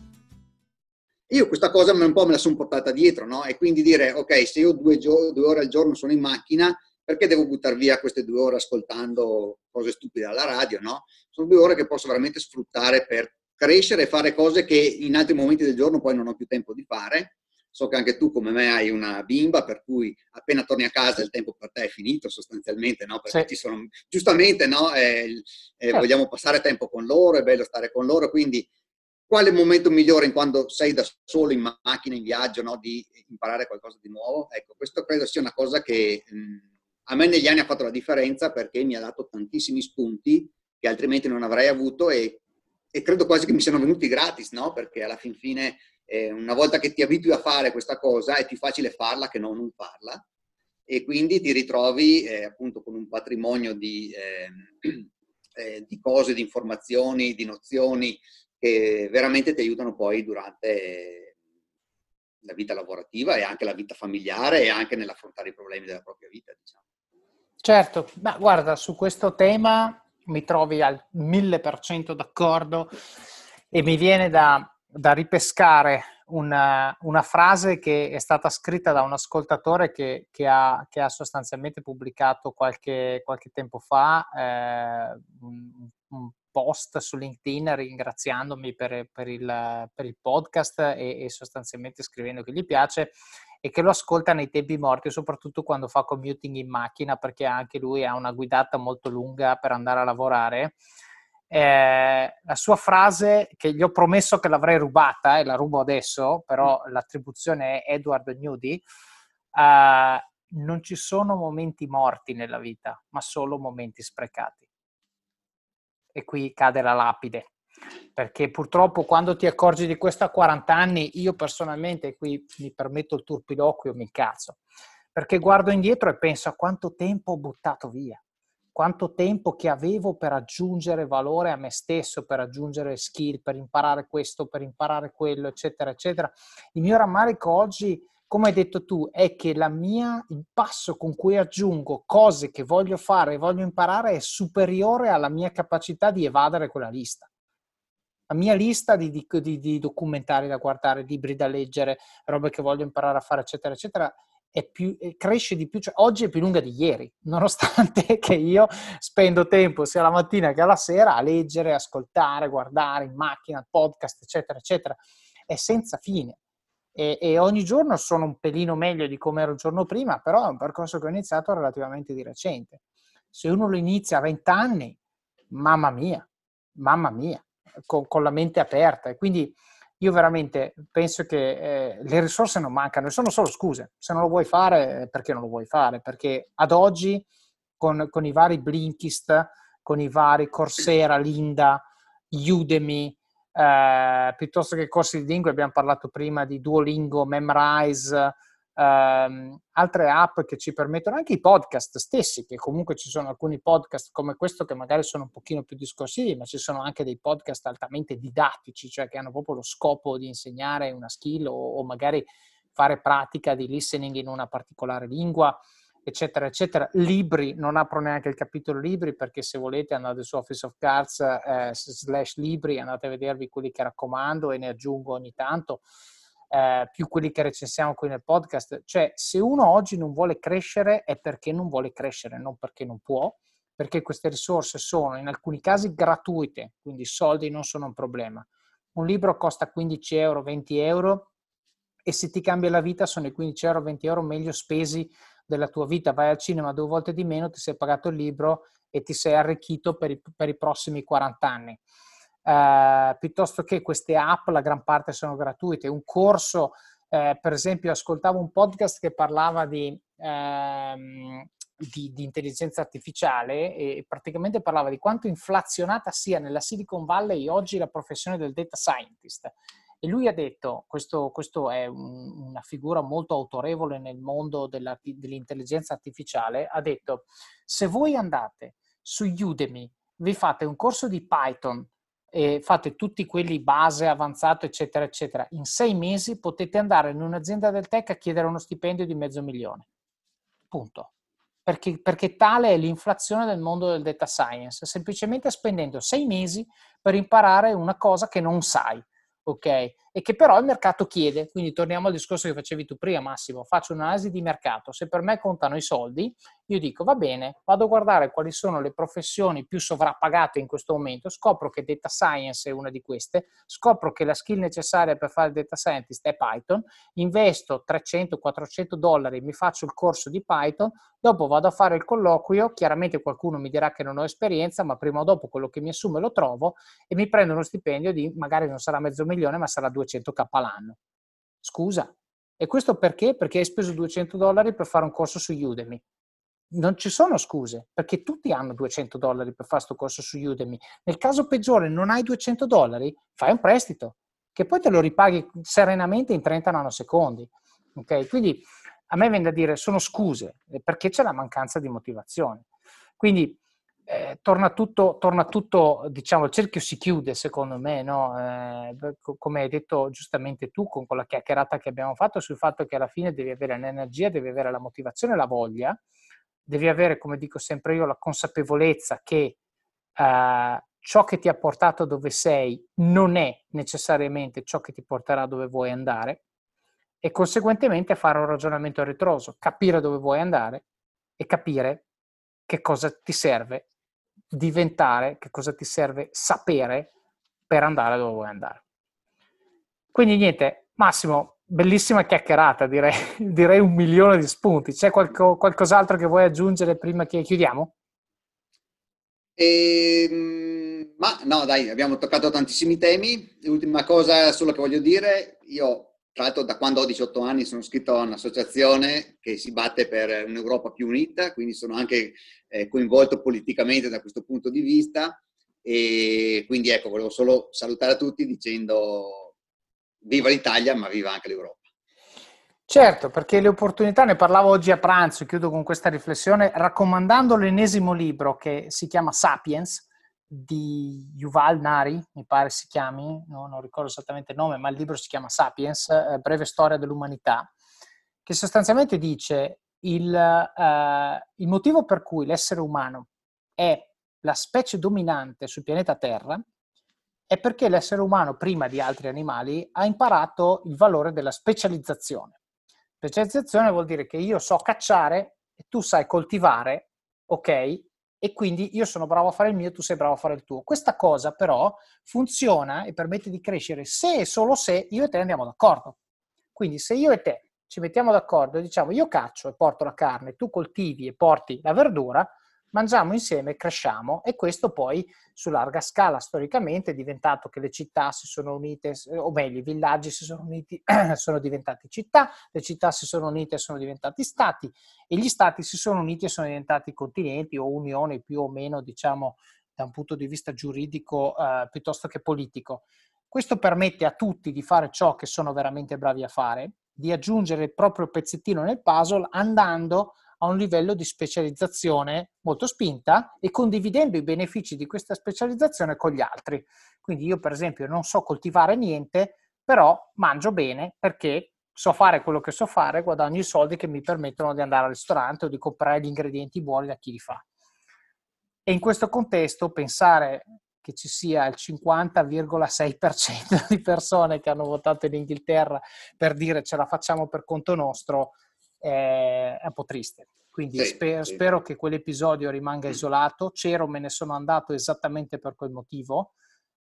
Io questa cosa un po' me la sono portata dietro, no? E quindi dire, ok, se io due, gio- due ore al giorno sono in macchina, perché devo buttare via queste due ore ascoltando cose stupide alla radio, no? Sono due ore che posso veramente sfruttare per crescere e fare cose che in altri momenti del giorno poi non ho più tempo di fare. So che anche tu, come me, hai una bimba, per cui appena torni a casa il tempo per te è finito sostanzialmente, no? Perché sì. ci sono, giustamente, no? Eh, eh, certo. Vogliamo passare tempo con loro, è bello stare con loro, quindi quale momento migliore in quando sei da solo in macchina, in viaggio, no? di imparare qualcosa di nuovo? Ecco, questo credo sia una cosa che mh, a me negli anni ha fatto la differenza perché mi ha dato tantissimi spunti che altrimenti non avrei avuto e, e credo quasi che mi siano venuti gratis, no? Perché alla fin fine, eh, una volta che ti abitui a fare questa cosa, è più facile farla che non non farla e quindi ti ritrovi eh, appunto con un patrimonio di, eh, eh di cose, di informazioni, di nozioni che veramente ti aiutano poi durante la vita lavorativa e anche la vita familiare e anche nell'affrontare i problemi della propria vita. Diciamo. Certo, ma guarda, su questo tema mi trovi al mille per cento d'accordo e mi viene da, da ripescare una, una, frase che è stata scritta da un ascoltatore che, che, ha, che ha, sostanzialmente pubblicato qualche, qualche tempo fa eh, un, un, post su LinkedIn ringraziandomi per, per, il, per il, podcast e, e, sostanzialmente scrivendo che gli piace e che lo ascolta nei tempi morti, soprattutto quando fa commuting in macchina, perché anche lui ha una guidata molto lunga per andare a lavorare. Eh, la sua frase, che gli ho promesso che l'avrei rubata e la rubo adesso, però l'attribuzione è Edward Newdy, eh, non ci sono momenti morti nella vita, ma solo momenti sprecati e qui cade la lapide. Perché purtroppo quando ti accorgi di questo a 40 anni, io personalmente, qui mi permetto il turpiloquio, mi cazzo, perché guardo indietro e penso a quanto tempo ho buttato via, quanto tempo che avevo per aggiungere valore a me stesso, per aggiungere skill, per imparare questo, per imparare quello, eccetera, eccetera. Il mio rammarico oggi come hai detto tu, è che la mia, il passo con cui aggiungo cose che voglio fare e voglio imparare è superiore alla mia capacità di evadere quella lista. La mia lista di, di, di, di documentari da guardare, libri da leggere, robe che voglio imparare a fare, eccetera, eccetera, più, cresce di più, cioè oggi è più lunga di ieri, nonostante che io spendo tempo sia la mattina che alla sera a leggere, ascoltare, guardare in macchina, podcast, eccetera, eccetera, è senza fine e, e, ogni giorno sono un pelino meglio di come ero il giorno prima, però è un percorso che ho iniziato relativamente di recente. Se uno lo inizia a 20 anni, mamma mia, mamma mia, con, con la mente aperta. E quindi io veramente penso che eh, le risorse non mancano, sono solo scuse. Se non lo vuoi fare, perché non lo vuoi fare? Perché ad oggi, con, con i vari Blinkist, con i vari Coursera, Linda, Udemy, eh, piuttosto che corsi di lingue, abbiamo parlato prima di Duolingo, Memrise, ehm, altre app che ci permettono, anche i podcast stessi, che comunque ci sono alcuni podcast come questo che magari sono un pochino più discorsivi, ma ci sono anche dei podcast altamente didattici, cioè che hanno proprio lo scopo di insegnare una skill o, o magari fare pratica di listening in una particolare lingua. Eccetera, eccetera. Libri, non apro neanche il capitolo libri perché se volete andate su Office of Cards eh, slash libri, andate a vedervi quelli che raccomando e ne aggiungo ogni tanto, eh, più quelli che recensiamo qui nel podcast. Cioè, se uno oggi non vuole crescere è perché non vuole crescere, non perché non può, perché queste risorse sono in alcuni casi gratuite, quindi soldi non sono un problema. Un libro costa 15 euro, 20 euro e se ti cambia la vita sono i 15 euro, 20 euro meglio spesi della tua vita, vai al cinema due volte di meno, ti sei pagato il libro e ti sei arricchito per i, per i prossimi 40 anni. Uh, piuttosto che queste app, la gran parte sono gratuite. Un corso, uh, per esempio, ascoltavo un podcast che parlava di, uh, di, di, intelligenza artificiale e praticamente parlava di quanto inflazionata sia nella Silicon Valley oggi la professione del data scientist e lui ha detto, questo, questo è un, una figura molto autorevole nel mondo dell'intelligenza artificiale, ha detto, se voi andate su Udemy, vi fate un corso di Python e fate tutti quelli base, avanzato, eccetera, eccetera, in sei mesi potete andare in un'azienda del tech a chiedere uno stipendio di mezzo milione. Punto. Perché, perché, tale è l'inflazione del mondo del data science, semplicemente spendendo sei mesi per imparare una cosa che non sai ok? E che però il mercato chiede. Quindi torniamo al discorso che facevi tu prima, Massimo. Faccio un'analisi di mercato. Se per me contano i soldi, io dico va bene, vado a guardare quali sono le professioni più sovrappagate in questo momento, scopro che data science è una di queste, scopro che la skill necessaria per fare data scientist è Python, investo 300-400 dollari, mi faccio il corso di Python, dopo vado a fare il colloquio, chiaramente qualcuno mi dirà che non ho esperienza, ma prima o dopo quello che mi assume lo trovo e mi prendo uno stipendio di magari non sarà mezzo milione, ma sarà 200k l'anno. Scusa. E questo perché? Perché hai speso 200 dollari per fare un corso su Udemy non ci sono scuse, perché tutti hanno 200 dollari per fare questo corso su Udemy. Nel caso peggiore non hai 200 dollari, fai un prestito, che poi te lo ripaghi serenamente in 30 nanosecondi. Okay? Quindi a me viene da dire, sono scuse, eh, perché c'è la mancanza di motivazione. Quindi eh, torna, tutto, torna tutto, diciamo, il cerchio si chiude secondo me, no? eh, come hai detto giustamente tu con quella chiacchierata che abbiamo fatto sul fatto che alla fine devi avere l'energia, devi avere la motivazione la voglia, devi avere, come dico sempre io, la consapevolezza che uh, ciò che ti ha portato dove sei non è necessariamente ciò che ti porterà dove vuoi andare e conseguentemente fare un ragionamento ritroso, capire dove vuoi andare e capire che cosa ti serve diventare, che cosa ti serve sapere per andare dove vuoi andare. Quindi niente, Massimo, bellissima chiacchierata, direi, direi, un milione di spunti. C'è qualco, qualcos'altro che vuoi aggiungere prima che chiudiamo? Ehm, ma no, dai, abbiamo toccato tantissimi temi. L'ultima cosa solo che voglio dire, io tra l'altro da quando ho 18 anni sono iscritto a un'associazione che si batte per un'Europa più unita, quindi sono anche eh, coinvolto politicamente da questo punto di vista. E quindi ecco, volevo solo salutare a tutti dicendo viva l'Italia, ma viva anche l'Europa. Certo, perché le opportunità, ne parlavo oggi a pranzo, chiudo con questa riflessione, raccomandando l'ennesimo libro che si chiama Sapiens di Yuval Nari, mi pare si chiami, no, non ricordo esattamente il nome, ma il libro si chiama Sapiens, eh, breve storia dell'umanità, che sostanzialmente dice il, eh, il motivo per cui l'essere umano è la specie dominante sul pianeta Terra è perché l'essere umano, prima di altri animali, ha imparato il valore della specializzazione. Specializzazione vuol dire che io so cacciare e tu sai coltivare, ok? E quindi io sono bravo a fare il mio, tu sei bravo a fare il tuo. Questa cosa però funziona e permette di crescere se e solo se io e te andiamo d'accordo. Quindi se io e te ci mettiamo d'accordo e diciamo io caccio e porto la carne, tu coltivi e porti la verdura, mangiamo insieme, cresciamo e questo poi su larga scala storicamente è diventato che le città si sono unite, o meglio i villaggi si sono uniti, sono diventati città, le città si sono unite e sono diventati stati e gli stati si sono uniti e sono diventati continenti o unioni più o meno diciamo da un punto di vista giuridico eh, piuttosto che politico. Questo permette a tutti di fare ciò che sono veramente bravi a fare, di aggiungere il proprio pezzettino nel puzzle andando a un livello di specializzazione molto spinta e condividendo i benefici di questa specializzazione con gli altri. Quindi io per esempio non so coltivare niente, però mangio bene perché so fare quello che so fare, guadagno i soldi che mi permettono di andare al ristorante o di comprare gli ingredienti buoni da chi li fa. E in questo contesto pensare che ci sia il 50,6% di persone che hanno votato in Inghilterra per dire ce la facciamo per conto nostro è un po' triste. Quindi sì, spero, sì. spero, che quell'episodio rimanga isolato. C'ero, me ne sono andato esattamente per quel motivo.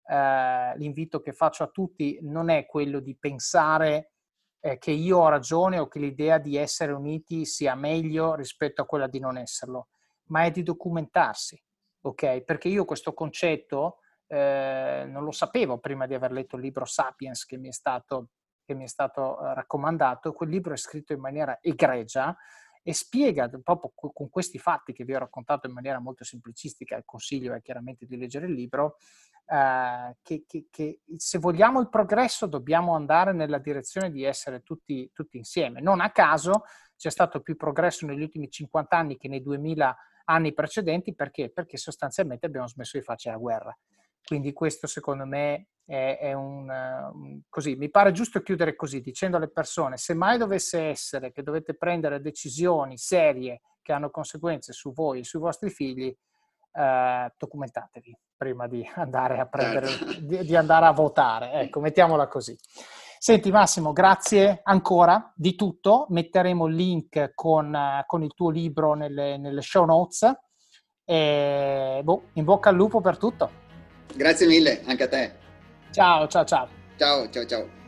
Eh, l'invito che faccio a tutti non è quello di pensare eh, che io ho ragione o che l'idea di essere uniti sia meglio rispetto a quella di non esserlo, ma è di documentarsi, ok? Perché io questo concetto eh, non lo sapevo prima di aver letto il libro Sapiens che mi è stato, mi è stato eh, raccomandato. Quel libro è scritto in maniera egregia e spiega proprio con questi fatti che vi ho raccontato in maniera molto semplicistica, il consiglio è chiaramente di leggere il libro, eh, che, che, che, se vogliamo il progresso dobbiamo andare nella direzione di essere tutti, tutti, insieme. Non a caso c'è stato più progresso negli ultimi 50 anni che nei 2000 anni precedenti, perché? Perché sostanzialmente abbiamo smesso di farci la guerra. Quindi questo secondo me è, è un, così, mi pare giusto chiudere così, dicendo alle persone, se mai dovesse essere che dovete prendere decisioni serie che hanno conseguenze su voi e sui vostri figli, eh, documentatevi prima di andare a prendere, certo. di, di andare a votare. Ecco, mettiamola così. Senti Massimo, grazie ancora di tutto. Metteremo il link con, con il tuo libro nelle, nelle show notes. E boh, in bocca al lupo per tutto. Grazie mille, anche a te. Ciao, ciao, ciao. Ciao, ciao, ciao.